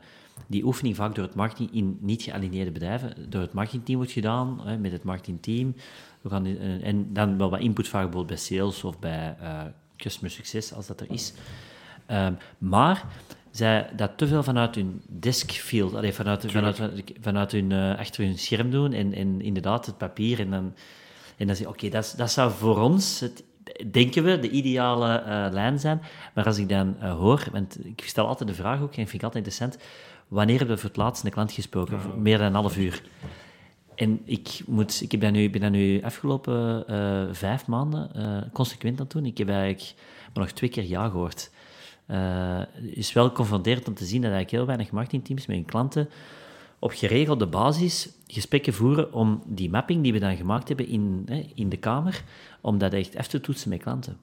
C: die oefening vaak door het marketing in niet gealineerde bedrijven, door het marketingteam wordt gedaan, uh, met het marketingteam. We gaan, en dan wel wat input vaak bijvoorbeeld bij sales of bij customer success, als dat er is. Um, maar zij dat te veel vanuit hun deskfield, allee, vanuit, vanuit, vanuit hun, achter hun scherm doen en, en inderdaad het papier. En dan, en dan zeg je, oké, dat, dat zou voor ons, het, denken we, de ideale uh, lijn zijn. Maar als ik dan uh, hoor, want ik stel altijd de vraag ook, en vind ik altijd interessant, wanneer hebben we voor het laatst een klant gesproken? Ja. Meer dan een half uur. En ik, moet, ik heb dat nu, ben dat nu afgelopen vijf maanden consequent aan het doen. Ik heb eigenlijk maar nog twee keer ja gehoord is wel confronterend om te zien dat eigenlijk heel weinig marketingteams met hun klanten op geregelde basis gesprekken voeren om die mapping die we dan gemaakt hebben in, hè, in de kamer, om dat echt even te toetsen met klanten.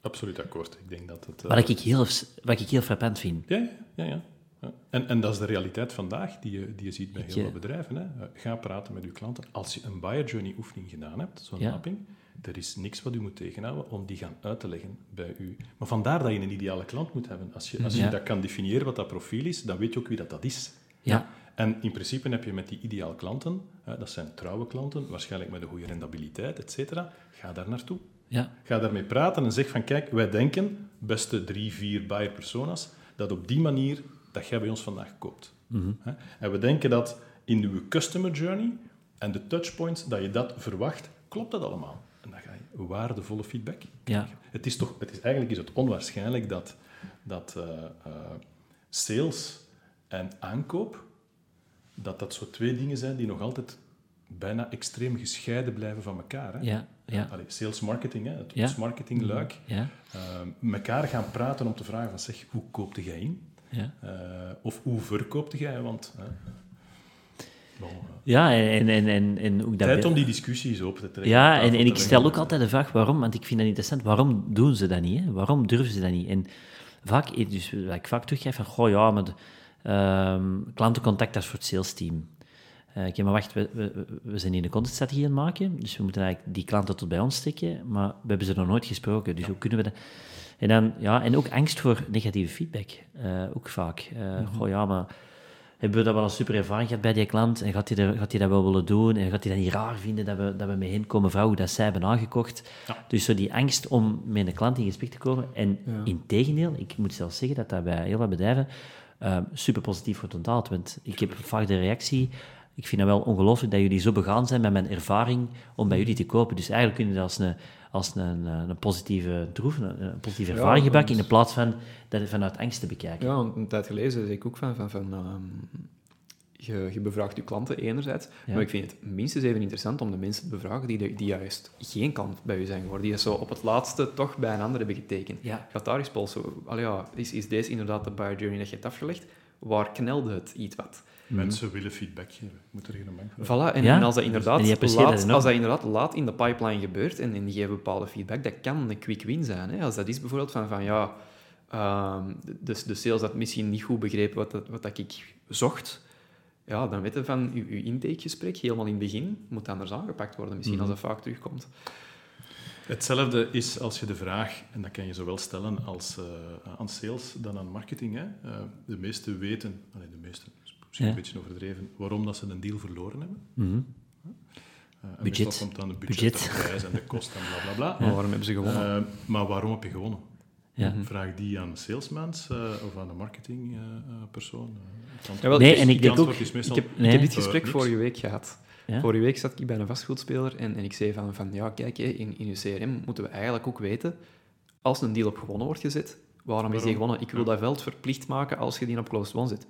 A: Absoluut akkoord. Ik denk dat het...
C: Uh... Wat, ik heel, wat ik heel frappant vind.
A: Ja, ja, ja. ja. En, en dat is de realiteit vandaag die je, die je ziet bij heel veel bedrijven. Hè. Ga praten met je klanten. Als je een buyer journey oefening gedaan hebt, zo'n ja. mapping, er is niks wat u moet tegenhouden om die gaan uit te leggen bij u. Maar vandaar dat je een ideale klant moet hebben. Als je, als je dat kan definiëren, wat dat profiel is, dan weet je ook wie dat, dat is.
C: Ja.
A: En in principe heb je met die ideale klanten, hè, dat zijn trouwe klanten, waarschijnlijk met een goede rendabiliteit, et cetera, ga daar naartoe.
C: Ja.
A: Ga daarmee praten en zeg van, kijk, wij denken, beste drie, vier buyer personas, dat op die manier dat jij bij ons vandaag koopt.
C: Mm -hmm.
A: En we denken dat in uw customer journey en de touchpoints, dat je dat verwacht, klopt dat allemaal waardevolle feedback
C: Ja.
A: Het is toch, het is, eigenlijk is het onwaarschijnlijk dat, dat uh, uh, sales en aankoop, dat dat zo twee dingen zijn die nog altijd bijna extreem gescheiden blijven van elkaar. Hè?
C: Ja, ja.
A: Allee, sales marketing, hè, het ja. marketingluik.
C: Ja.
A: Uh, mekaar gaan praten om te vragen van zeg, hoe koopte jij in?
C: Ja.
A: of hoe verkoopte jij? Want
C: ja, en, en, en, en ook
A: dat... Tijd om die discussies op te trekken.
C: Ja, en, en ik stel ook altijd de vraag waarom, want ik vind dat interessant. Waarom doen ze dat niet? Hè? Waarom durven ze dat niet? En vaak, dus wat ik vaak teruggeef van, goh ja, maar de, um, klantencontact is voor het sales team. Uh, oké, maar wacht, we, we, we, zijn hier een contentstrategie aan het maken, dus we moeten eigenlijk die klanten tot bij ons steken, maar we hebben ze nog nooit gesproken, dus ja. hoe kunnen we dat... En, dan, ja, en ook angst voor negatieve feedback, uh, ook vaak. Uh, mm -hmm. Goh ja, maar hebben we dat wel een super ervaring gehad bij die klant en gaat hij, dat, gaat hij dat wel willen doen en gaat hij dat niet raar vinden dat we, dat we met hen komen vrouwen dat zij hebben aangekocht.
A: Ja.
C: Dus zo die angst om met een klant in gesprek te komen. En ja. in tegendeel, ik moet zelfs zeggen dat dat bij heel wat bedrijven uh, super positief wordt onthaald. Want ik heb vaak de reactie, ik vind het wel ongelooflijk dat jullie zo begaan zijn met mijn ervaring om bij jullie te kopen. Dus eigenlijk kunnen je dat als een, als een, een positieve troef, een, een positieve ervaring ja, gebruiken, in plaats van dat vanuit angst te bekijken.
B: Ja, een tijd geleden zei ik ook van, van, van um, je, je, bevraagt je klanten enerzijds, ja. maar ik vind het minstens even interessant om de mensen te bevragen die, die juist geen klant bij u zijn geworden, die zo op het laatste toch bij een ander hebben getekend.
C: Ja.
B: Gaat daar eens polsen. Allee, ja, is, is deze inderdaad de buyer journey dat je hebt afgelegd? Waar knelde het iets wat?
A: Mensen willen feedback geven. Moet er geen bank
B: Voilà, en, ja? en, als dat inderdaad, laat, als dat inderdaad laat in de pipeline gebeurt en, en die geven bepaalde feedback, dat kan een quick win zijn. Hè? Als dat is bijvoorbeeld van, van ja, um, de, de sales had misschien niet goed begrepen wat, dat, wat dat ik zocht, ja, dan weten van uw, uw intakegesprek helemaal in het begin moet anders aangepakt worden, misschien mm -hmm. als dat vaak terugkomt.
A: Hetzelfde is als je de vraag, en dat kan je zowel stellen als uh, aan sales dan aan marketing. Hè. Uh, de meesten weten, allee, de meesten, misschien ja. een beetje overdreven, waarom dat ze een deal verloren hebben.
C: Mm -hmm.
A: uh, budget. komt dan de budget, budget. En, prijs en de kosten en bla bla bla.
B: Maar waarom hebben ze gewonnen?
A: maar waarom heb je gewonnen?
C: Ja.
A: Vraag die aan salesmans of aan een marketingpersoon.
C: Ja, nee, en ik denk ook...
B: Ik heb, nee. ik heb dit gesprek vorige week gehad. Ja? Vorige week zat ik bij een vastgoedspeler en, en ik zei van, van ja, kijk, in, in je CRM moeten we eigenlijk ook weten, als een deal op gewonnen wordt gezet, waarom, waarom? is die gewonnen? Ik wil dat veld verplicht maken als je die op closed one zet.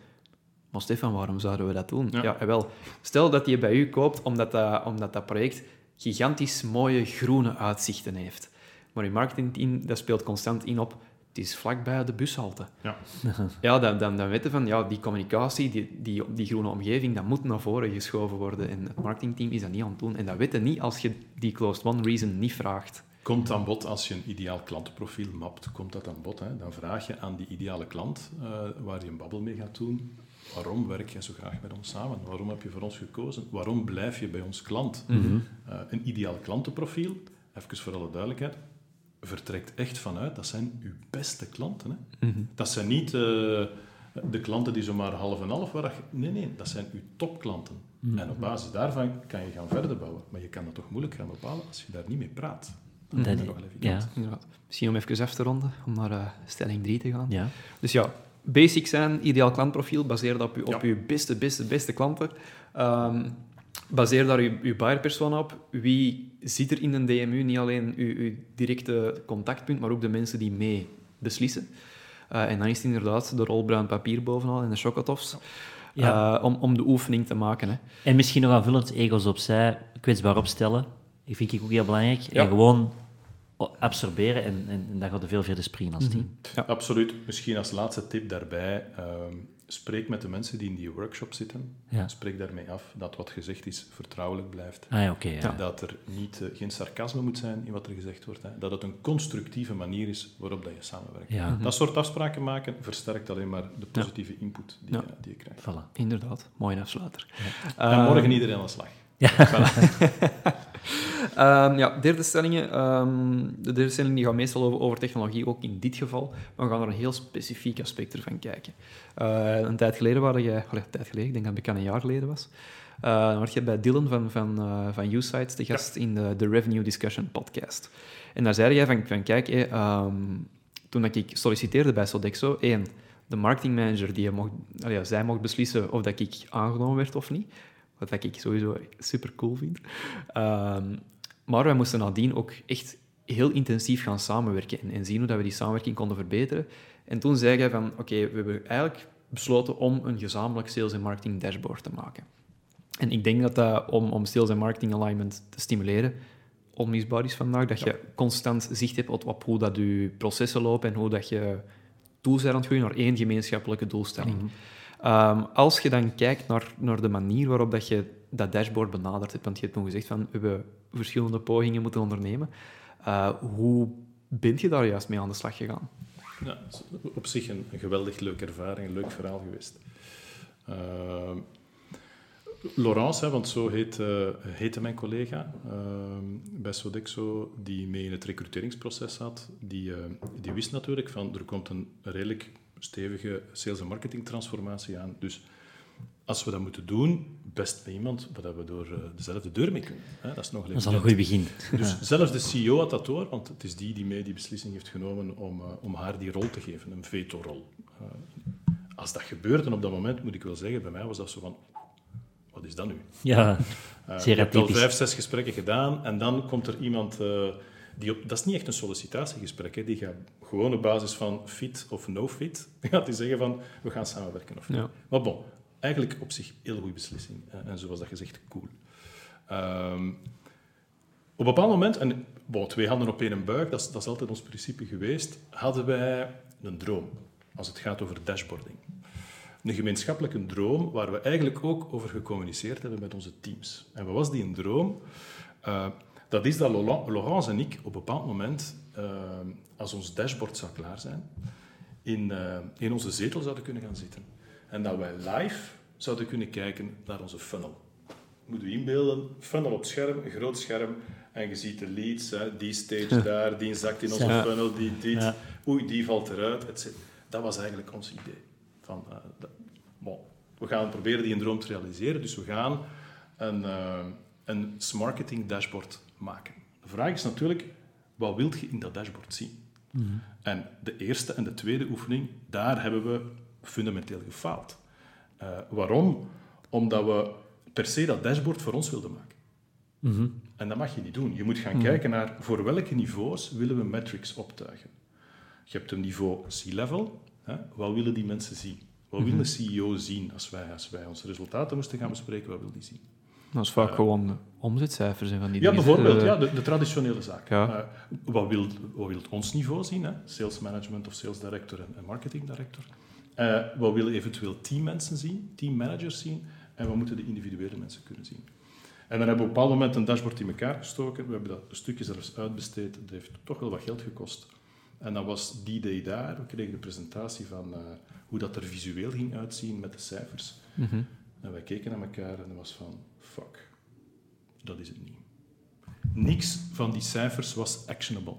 B: Maar Stefan, waarom zouden we dat doen? Ja, ja wel. Stel dat je bij u koopt omdat dat, omdat dat project gigantisch mooie groene uitzichten heeft. Maar je marketingteam dat speelt constant in op het is vlakbij de bushalte.
A: Ja,
B: ja dan, dan, dan weten van, ja, die communicatie, die, die, die groene omgeving, dat moet naar voren geschoven worden. En het marketingteam is dat niet aan het doen. En dat weten niet als je die closed one reason niet vraagt.
A: Komt aan bod als je een ideaal klantenprofiel mapt, komt dat aan bod. Hè? Dan vraag je aan die ideale klant, uh, waar je een babbel mee gaat doen, waarom werk jij zo graag met ons samen? Waarom heb je voor ons gekozen? Waarom blijf je bij ons klant?
B: Mhm.
A: Eh, een ideaal klantenprofiel, even voor alle duidelijkheid, vertrekt echt vanuit, dat zijn uw beste klanten. Hè?
B: Mhm.
A: Dat zijn niet eh, de klanten die zomaar half en half waren. Nee, nee, dat zijn uw topklanten.
B: Mhm.
A: En op basis daarvan kan je gaan verder bouwen. Maar je kan dat toch moeilijk gaan bepalen als je daar niet mee praat. Dat
C: Dat-
A: is wel evident.
C: ja,
B: Inderdaad. Misschien om even af te ronden, om naar eh, stelling 3 te gaan.
C: ja.
B: Dus ja, basic zijn, ideaal klantprofiel, baseer dat op, uw- op uw beste, beste, beste klanten. Ehm, baseer daar uw, uw buyer persona op. Wie zit er in een DMU? Niet alleen uw, uw directe contactpunt, maar ook de mensen die mee beslissen. Eh, en dan is het inderdaad de rol bruin papier bovenal en de chocotofs.
C: Ja.
B: Eh, om, om de oefening te maken. Hè.
C: En misschien nog aanvullend, egos opzij, kwetsbaar opstellen. Dat vind ik ook heel belangrijk.
B: Ja.
C: En gewoon absorberen en, en, en dan gaat er veel verder springen als team.
A: Absoluut. Misschien als laatste tip daarbij. ehm, spreek met de mensen die in die workshop zitten.
C: Ja.
A: Spreek daarmee af dat wat gezegd is vertrouwelijk blijft.
C: Ah ja, oké. ja.
A: Dat er niet, eh, geen sarcasme moet zijn in wat er gezegd wordt. Hè. Dat het een constructieve manier is waarop dat je samenwerkt.
C: Ja.
A: Dat soort afspraken maken versterkt alleen maar de positieve input die,
B: Ja.
A: je, die je krijgt.
C: Voilà.
B: Inderdaad, mooie afsluiter.
A: En
B: Eh,
A: morgen iedereen aan de slag.
B: Ehm, ja, derde stellingen. Ehm, de derde stelling die gaat meestal over, over technologie, ook in dit geval. Maar we gaan er een heel specifiek aspect ervan kijken. Eh, een tijd geleden waren jij... een tijd geleden, ik denk dat het bekend een jaar geleden was. eh dan werd je bij Dylan van, van, eh van U-Sites de gast in de, de Revenue Discussion podcast. En daar zei jij van, van kijk, hé, ehm, toen dat ik solliciteerde bij Sodexo, één, de marketingmanager, die mocht, ja, zij mocht beslissen of dat ik aangenomen werd of niet. Wat dat ik sowieso super cool vind. Ehm, maar wij moesten nadien ook echt heel intensief gaan samenwerken en, en zien hoe dat we die samenwerking konden verbeteren. En toen zei jij van, oké, we hebben eigenlijk besloten om een gezamenlijk sales en marketing dashboard te maken. En ik denk dat dat, om, om sales en marketing alignment te stimuleren, onmisbaar is vandaag. Dat je constant zicht hebt op, op hoe dat je processen lopen en hoe dat je tools zijn aan het groeien naar één gemeenschappelijke doelstelling. Ehm, als je dan kijkt naar, naar de manier waarop dat je dat dashboard benaderd hebt, want je hebt toen gezegd van we verschillende pogingen moeten ondernemen, eh, hoe bent je daar juist mee aan de slag gegaan?
A: Ja, op zich een, geweldig leuke ervaring, een leuk verhaal geweest. Ehm, Laurence, hè, want zo heet, eh, heette mijn collega ehm, bij Sodexo, die mee in het recruteringsproces zat, die, eh, die wist natuurlijk van er komt een redelijk stevige sales- en marketing transformatie aan. Dus als we dat moeten doen, best met iemand waar we door eh, dezelfde deur mee kunnen. Hè? Dat is nog
C: Dat is al een goed begin.
A: dus zelfs de CEO had dat door, want het is die die mee die beslissing heeft genomen om, eh, om haar die rol te geven, een veto-rol. Eh, als dat gebeurde op dat moment, moet ik wel zeggen, bij mij was dat zo van, wat is dat nu?
C: Ja, Zeer
A: je hebt al vijf, zes gesprekken gedaan en dan komt er iemand die op... Dat is niet echt een sollicitatiegesprek, hè. die gaat gewoon op basis van fit of no fit, gaat die zeggen van, we gaan samenwerken of niet.
B: Ja.
A: Maar bon, eigenlijk op zich heel goede beslissing. En zoals dat gezegd, cool. Ehm, op een bepaald moment, en bon, twee handen op één buik, dat is, dat is altijd ons principe geweest, hadden wij een droom als het gaat over dashboarding. Een gemeenschappelijke droom waar we eigenlijk ook over gecommuniceerd hebben met onze teams. En wat was die een droom? Eh, dat is dat Laurence en ik op een bepaald moment, eh, als ons dashboard zou klaar zijn, in, eh, in onze zetel zouden kunnen gaan zitten. En dat wij live zouden kunnen kijken naar onze funnel. Moet u inbeelden, funnel op scherm, een groot scherm, en je ziet de leads, hè, die stage daar, die zakt in onze
C: Ja.
A: funnel, die dit,
C: Ja.
A: oei, die valt eruit, etc. Dat was eigenlijk ons idee. Van, eh, dat- bon, we gaan proberen die een droom te realiseren, dus we gaan een, eh een marketing dashboard maken. De vraag is natuurlijk, wat wilt je in dat dashboard zien? En de eerste en de tweede oefening, daar hebben we fundamenteel gefaald. Eh, waarom? Omdat we per se dat dashboard voor ons wilden maken. En dat mag je niet doen. Je moet gaan kijken naar voor welke niveaus willen we metrics optuigen. Je hebt een niveau C-level. Wat willen die mensen zien? Wat wil de CEO zien als wij, als wij onze resultaten moesten gaan bespreken? Wat wil die zien?
B: Dat is vaak gewoon de omzetcijfers en van die
A: Ja,
B: dingen.
A: bijvoorbeeld,
B: Eh,
A: ja, de, de traditionele zaak.
B: Ja.
A: Eh, wat, wil, wat wil ons niveau zien? Hè? Sales management of sales director en, en marketing director. Eh, wat willen eventueel teammensen zien, teammanagers zien? En wat moeten de individuele mensen kunnen zien? En dan hebben we op een bepaald moment een dashboard in elkaar gestoken. We hebben dat een stukje zelfs uitbesteed. Dat heeft toch wel wat geld gekost. En dan was die day daar. We kregen de presentatie van uh, hoe dat er visueel ging uitzien met de cijfers.
B: Mhm.
A: En wij keken naar elkaar en dat was van, dat is het niet. Niks van die cijfers was actionable.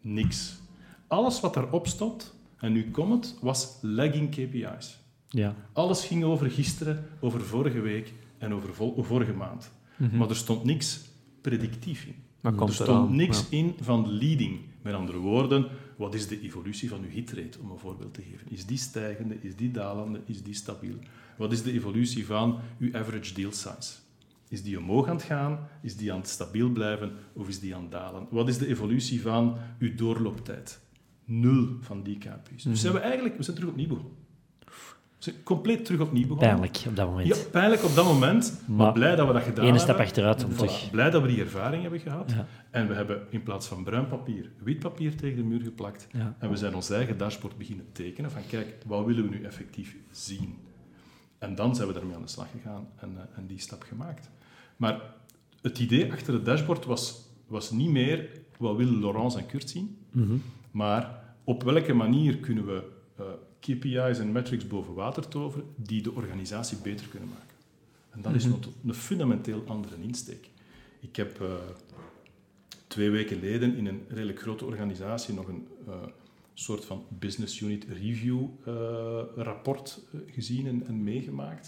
A: Niks. Alles wat daarop stond, en nu komt het, was lagging KPI's.
C: Ja.
A: Alles ging over gisteren, over vorige week en over vorige maand. Maar er stond niks predictief in.
B: Maar
A: er stond
B: eraan,
A: niks
B: ja.
A: in van leading. Met andere woorden, wat is de evolutie van uw hitrate, om een voorbeeld te geven? Is die stijgende, is die dalende, is die stabiel? Wat is de evolutie van uw average deal size? Is die omhoog aan het gaan? Is die aan het stabiel blijven? Of is die aan het dalen? Wat is de evolutie van uw doorlooptijd? Nul van die KPI's. Dus zijn we eigenlijk we zijn terug opnieuw begonnen. We zijn compleet terug opnieuw begonnen.
C: Pijnlijk op dat moment.
A: Ja, pijnlijk op dat moment, maar,
C: Maar
A: blij dat we dat gedaan hebben.
C: stap achteruit om
A: Voilà,
C: terug.
A: Blij dat we die ervaring hebben gehad.
C: Ja.
A: En we hebben in plaats van bruin papier, wit papier tegen de muur geplakt.
C: Ja.
A: En we zijn ons eigen dashboard beginnen tekenen van kijk, wat willen we nu effectief zien? En dan zijn we daarmee aan de slag gegaan en, eh, en die stap gemaakt. Maar het idee achter het dashboard was, was niet meer wat willen Laurence en Kurt zien,
C: Mhm.
A: maar op welke manier kunnen we eh, KPI's en metrics boven water toveren die de organisatie beter kunnen maken. En dat is
B: Mhm.
A: een, een fundamenteel andere insteek. Ik heb eh, twee weken geleden in een redelijk grote organisatie nog een eh, soort van business unit review rapport gezien en, en meegemaakt.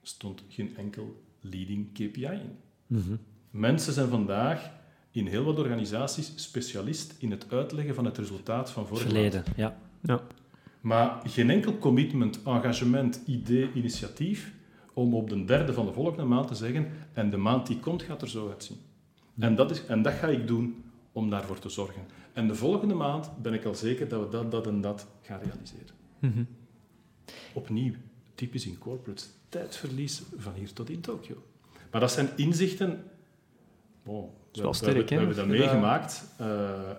A: Er stond geen enkel leading KPI in.
C: Mhm.
A: Mensen zijn vandaag in heel wat organisaties specialist in het uitleggen van het resultaat van vorige maand.
C: Verleden, ja.
B: Ja.
A: Maar geen enkel commitment, engagement, idee, initiatief om op de derde van de volgende maand te zeggen en de maand die komt gaat er zo uitzien. En, dat is, en dat ga ik doen om daarvoor te zorgen. En de volgende maand ben ik al zeker dat we dat, dat en dat gaan realiseren.
B: Mhm.
A: Opnieuw, typisch in corporates, tijdverlies van hier tot in Tokio. Maar dat zijn inzichten... Bon,
B: is wel
A: we,
B: sterk,
A: we,
B: hè?
A: we hebben dat meegemaakt eh,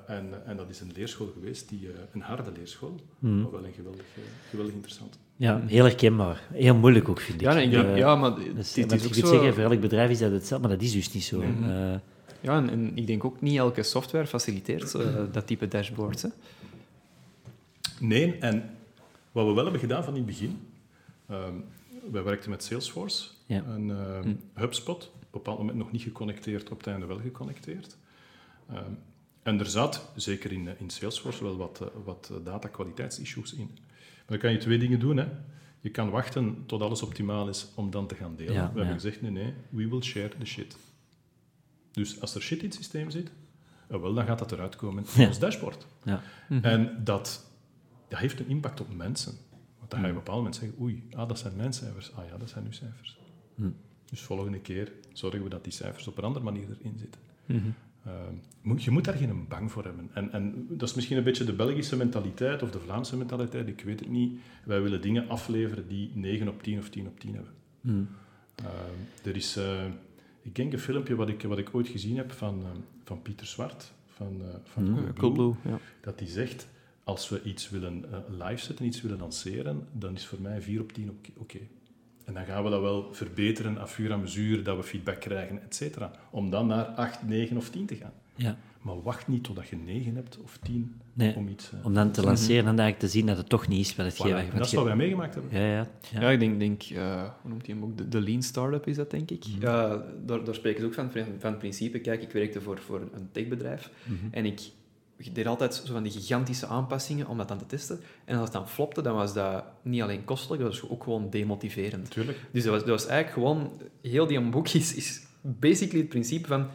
A: en, en dat is een leerschool geweest, die, eh, een harde leerschool,
C: Mhm.
A: maar wel een geweldig, eh, geweldig interessant.
C: ja, heel herkenbaar. Heel moeilijk ook, vind ik.
B: Ja, nee,
C: Eh,
B: ja, maar
C: dus,
B: is ook zo...
C: zeggen, voor elk bedrijf is dat hetzelfde, maar dat is dus niet zo. Eh,
B: Ja, en, en ik denk ook niet elke software faciliteert eh, dat type dashboards. Hè.
A: Nee, en wat we wel hebben gedaan van in het begin, ehm, wij werkten met Salesforce
C: Ja.
A: en ehm,
B: Hm.
A: HubSpot, op een bepaald moment nog niet geconnecteerd, op het einde wel geconnecteerd. Ehm, en er zat, zeker in, eh, in Salesforce, wel wat, eh, wat eh, datakwaliteitsissues in. Maar dan kan je twee dingen doen. Hè. Je kan wachten tot alles optimaal is om dan te gaan delen.
C: Ja,
A: we hebben gezegd, nee, nee, we will share the shit. Dus als er shit in het systeem zit, eh, wel, dan gaat dat eruit komen in ons dashboard.
C: ja.
A: En dat, dat heeft een impact op mensen. Want dan ga je op een bepaald moment zeggen, oei, ah, dat zijn mijn cijfers. Ah ja, dat zijn uw cijfers.
C: Mm.
A: Dus volgende keer zorgen we dat die cijfers op een andere manier erin zitten.
B: Mhm.
A: Ehm, je moet daar geen bang voor hebben. En, en dat is misschien een beetje de Belgische mentaliteit of de Vlaamse mentaliteit, ik weet het niet. Wij willen dingen afleveren die 9 op 10 of 10 op 10 hebben.
C: Hm.
A: Ehm, er is, eh, ik denk een filmpje wat ik, wat ik ooit gezien heb van, ehm, van Pieter Zwart, van, eh van
C: Mm.
A: Coolblue,
B: ja.
A: dat hij zegt, als we iets willen eh, live zetten, iets willen lanceren, dan is voor mij 4 op 10 oké. En dan gaan we dat wel verbeteren, à fur et à mesure, dat we feedback krijgen, et cetera. Om dan naar 8, 9 of 10 te gaan.
C: ja.
A: Maar wacht niet totdat je 9 hebt of 10
C: Nee,
A: om iets... eh,
C: om dan te lanceren en dan eigenlijk te zien dat het toch niet is wat het
A: voilà.
C: geeft.
A: Dat is wat wij meegemaakt hebben.
C: Ja, ja. ja.
B: Ja, ik denk, denk eh, hoe noemt hij hem ook? De, de Lean Startup is dat, denk ik. Ja, daar, daar spreken ze ook van, van het principe. Kijk, ik werkte voor, voor een techbedrijf en ik deed altijd zo van die gigantische aanpassingen om dat dan te testen. En als het dan flopte, dan was dat niet alleen kostelijk, dat was ook gewoon demotiverend.
A: Natuurlijk.
B: Dus dat was, dat was eigenlijk gewoon... Heel die boek is, is basically het principe van...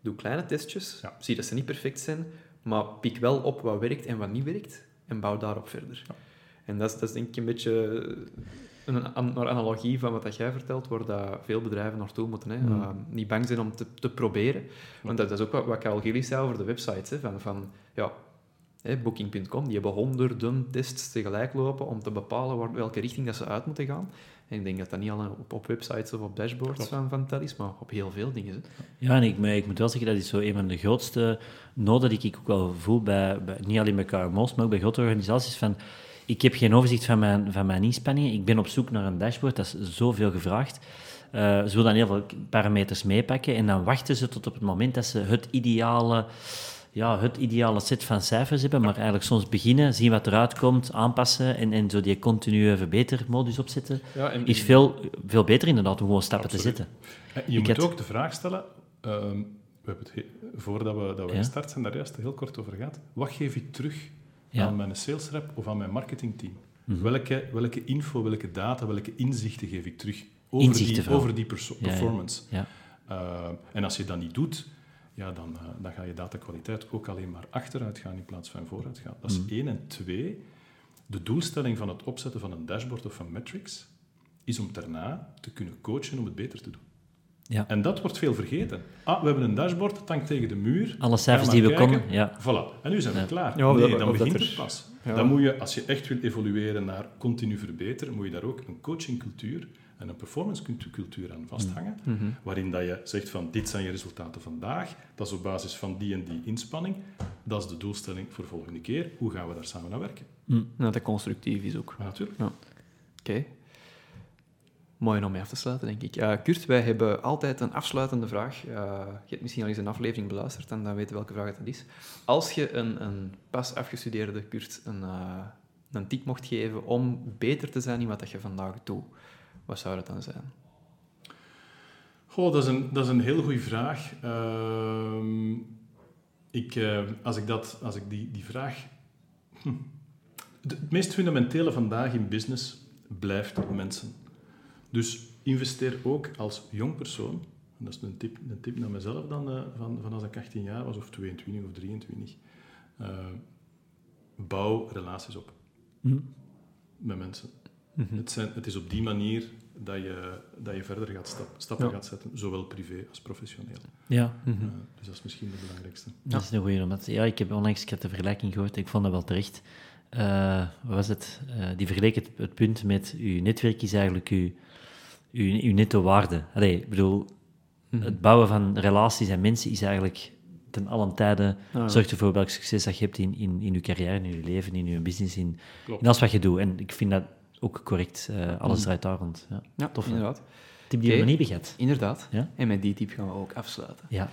B: Doe kleine testjes,
A: Ja.
B: zie dat ze niet perfect zijn, maar pik wel op wat werkt en wat niet werkt en bouw daarop verder.
A: Ja.
B: En dat is, dat is denk ik een beetje een an- een analogie van wat dat jij vertelt, waar dat veel bedrijven naartoe moeten. Hè.
C: Mm.
B: Uh, niet bang zijn om te, te proberen. Want dat, dat is ook wat, wat Carl Gillis zei over de websites. Hè, van, van, ja, hè, Booking.com, die hebben honderden tests tegelijk lopen om te bepalen waar, welke richting dat ze uit moeten gaan. En ik denk dat dat niet alleen op, op websites of op dashboards
A: Klopt.
B: van, van tel is, maar op heel veel dingen. Hè.
C: Ja, en ik, ik moet wel zeggen, dat is zo een van de grootste noden die ik ook wel voel, bij, bij, niet alleen bij KMO's, maar ook bij grote organisaties, van ik heb geen overzicht van mijn, van mijn inspanningen, ik ben op zoek naar een dashboard, dat is zoveel gevraagd. Eh, ze willen dan heel veel parameters meepakken en dan wachten ze tot op het moment dat ze het ideale ja, het ideale set van cijfers hebben, maar eigenlijk soms beginnen, zien wat eruit komt, aanpassen en, en zo die continue verbetermodus opzetten,
B: Ja, en-
C: is veel, veel beter inderdaad om gewoon stappen te zetten.
A: En Je
C: Ik
A: moet
C: had-
A: ook de vraag stellen, ehm, we hebben het he- voordat we, dat we
C: Ja.
A: gestart zijn, daar juist heel kort over gehad. Wat geef ik terug
C: Ja.
A: aan mijn sales rep of aan mijn marketingteam?
C: Mhm.
A: welke, welke info, welke data, welke inzichten geef ik terug over
C: Inzichten
A: die, over die performance?
C: Ja.
A: Uh, en als je dat niet doet, ja, dan, uh, dan ga je datakwaliteit ook alleen maar achteruit gaan in plaats van vooruit gaan. Dat is
C: Mhm.
A: één. En twee, de doelstelling van het opzetten van een dashboard of van metrics is om daarna te kunnen coachen om het beter te doen.
C: Ja.
A: En dat wordt veel vergeten. Ah, we hebben een dashboard, het hangt tegen de muur.
C: Alle cijfers die we
A: kijken.
C: konden, ja.
A: Voilà, en nu zijn we
C: Ja.
A: klaar.
B: Ja,
A: nee,
B: dat-
A: dan begint
B: er-
A: het pas.
B: Ja.
A: Dan moet je, als je echt wil evolueren naar continu verbeteren, moet je daar ook een coachingcultuur en een performancecultuur aan vasthangen,
B: Mhm.
A: waarin dat je zegt van dit zijn je resultaten vandaag, dat is op basis van die en die inspanning, dat is de doelstelling voor de volgende keer, hoe gaan we daar samen aan werken?
B: En dat dat constructief is ook.
A: Natuurlijk.
B: Oké. Mooi om mee af te sluiten, denk ik. Eh, Kurt, wij hebben altijd een afsluitende vraag. Eh, je hebt misschien al eens een aflevering beluisterd en dan weten welke vraag het is. Als je een, een pas afgestudeerde Kurt een, eh, een tip mocht geven om beter te zijn in wat je vandaag doet, wat zou dat dan zijn?
A: Goh, dat is een, dat is een heel goede vraag. Ehm, ik, als ik, dat, als ik die, die vraag... Hm. Het meest fundamentele vandaag in business blijft mensen. Dus investeer ook als jong persoon, en dat is een tip, een tip naar mezelf dan, eh, van, van als ik 18 jaar was, of 22 of 23. eh, bouw relaties op
C: Hm.
A: met mensen.
B: Mhm.
A: Het, zijn, het is op die manier dat je, dat je verder gaat stap, stappen
B: Ja.
A: gaat zetten, zowel privé als professioneel.
C: Ja,
B: Mhm.
A: Eh, dus dat is misschien de belangrijkste.
C: dat is een goeie. Omdat, ja, ik heb onlangs ik had de vergelijking gehoord, ik vond dat wel terecht. Eh, wat was het? Eh, die vergeleek het, het punt met uw netwerk is eigenlijk uw, uw, uw netto waarde. Allee, ik bedoel,
B: Mhm.
C: het bouwen van relaties en mensen is eigenlijk ten allen tijde
B: Ah,
C: zorgt ervoor welk succes dat je hebt in, in, in je carrière, in je leven, in je business, in, in alles wat je doet. En ik vind dat ook correct. eh, alles
B: Mhm.
C: draait daar rond. Ja.
B: Ja,
C: Tof,
B: inderdaad.
C: Tip die we nog niet beget.
B: Inderdaad.
C: Ja?
B: En met die tip gaan we ook afsluiten.
C: Ja.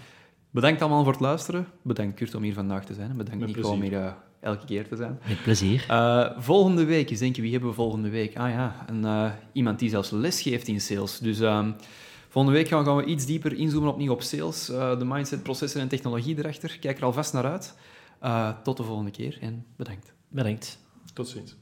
B: Bedankt allemaal voor het luisteren. Bedankt Kurt om hier vandaag te zijn. En bedankt
A: Met
B: Nico om hier eh, elke keer te zijn.
C: Met plezier.
B: Eh, volgende week, eens denken, wie hebben we volgende week? Ah ja, een, eh, iemand die zelfs les geeft in sales. Dus ehm, volgende week gaan, gaan we iets dieper inzoomen opnieuw op sales, eh, de mindset, processen en technologie erachter. Kijk er alvast naar uit. Eh, tot de volgende keer en bedankt.
C: Bedankt.
A: Tot ziens.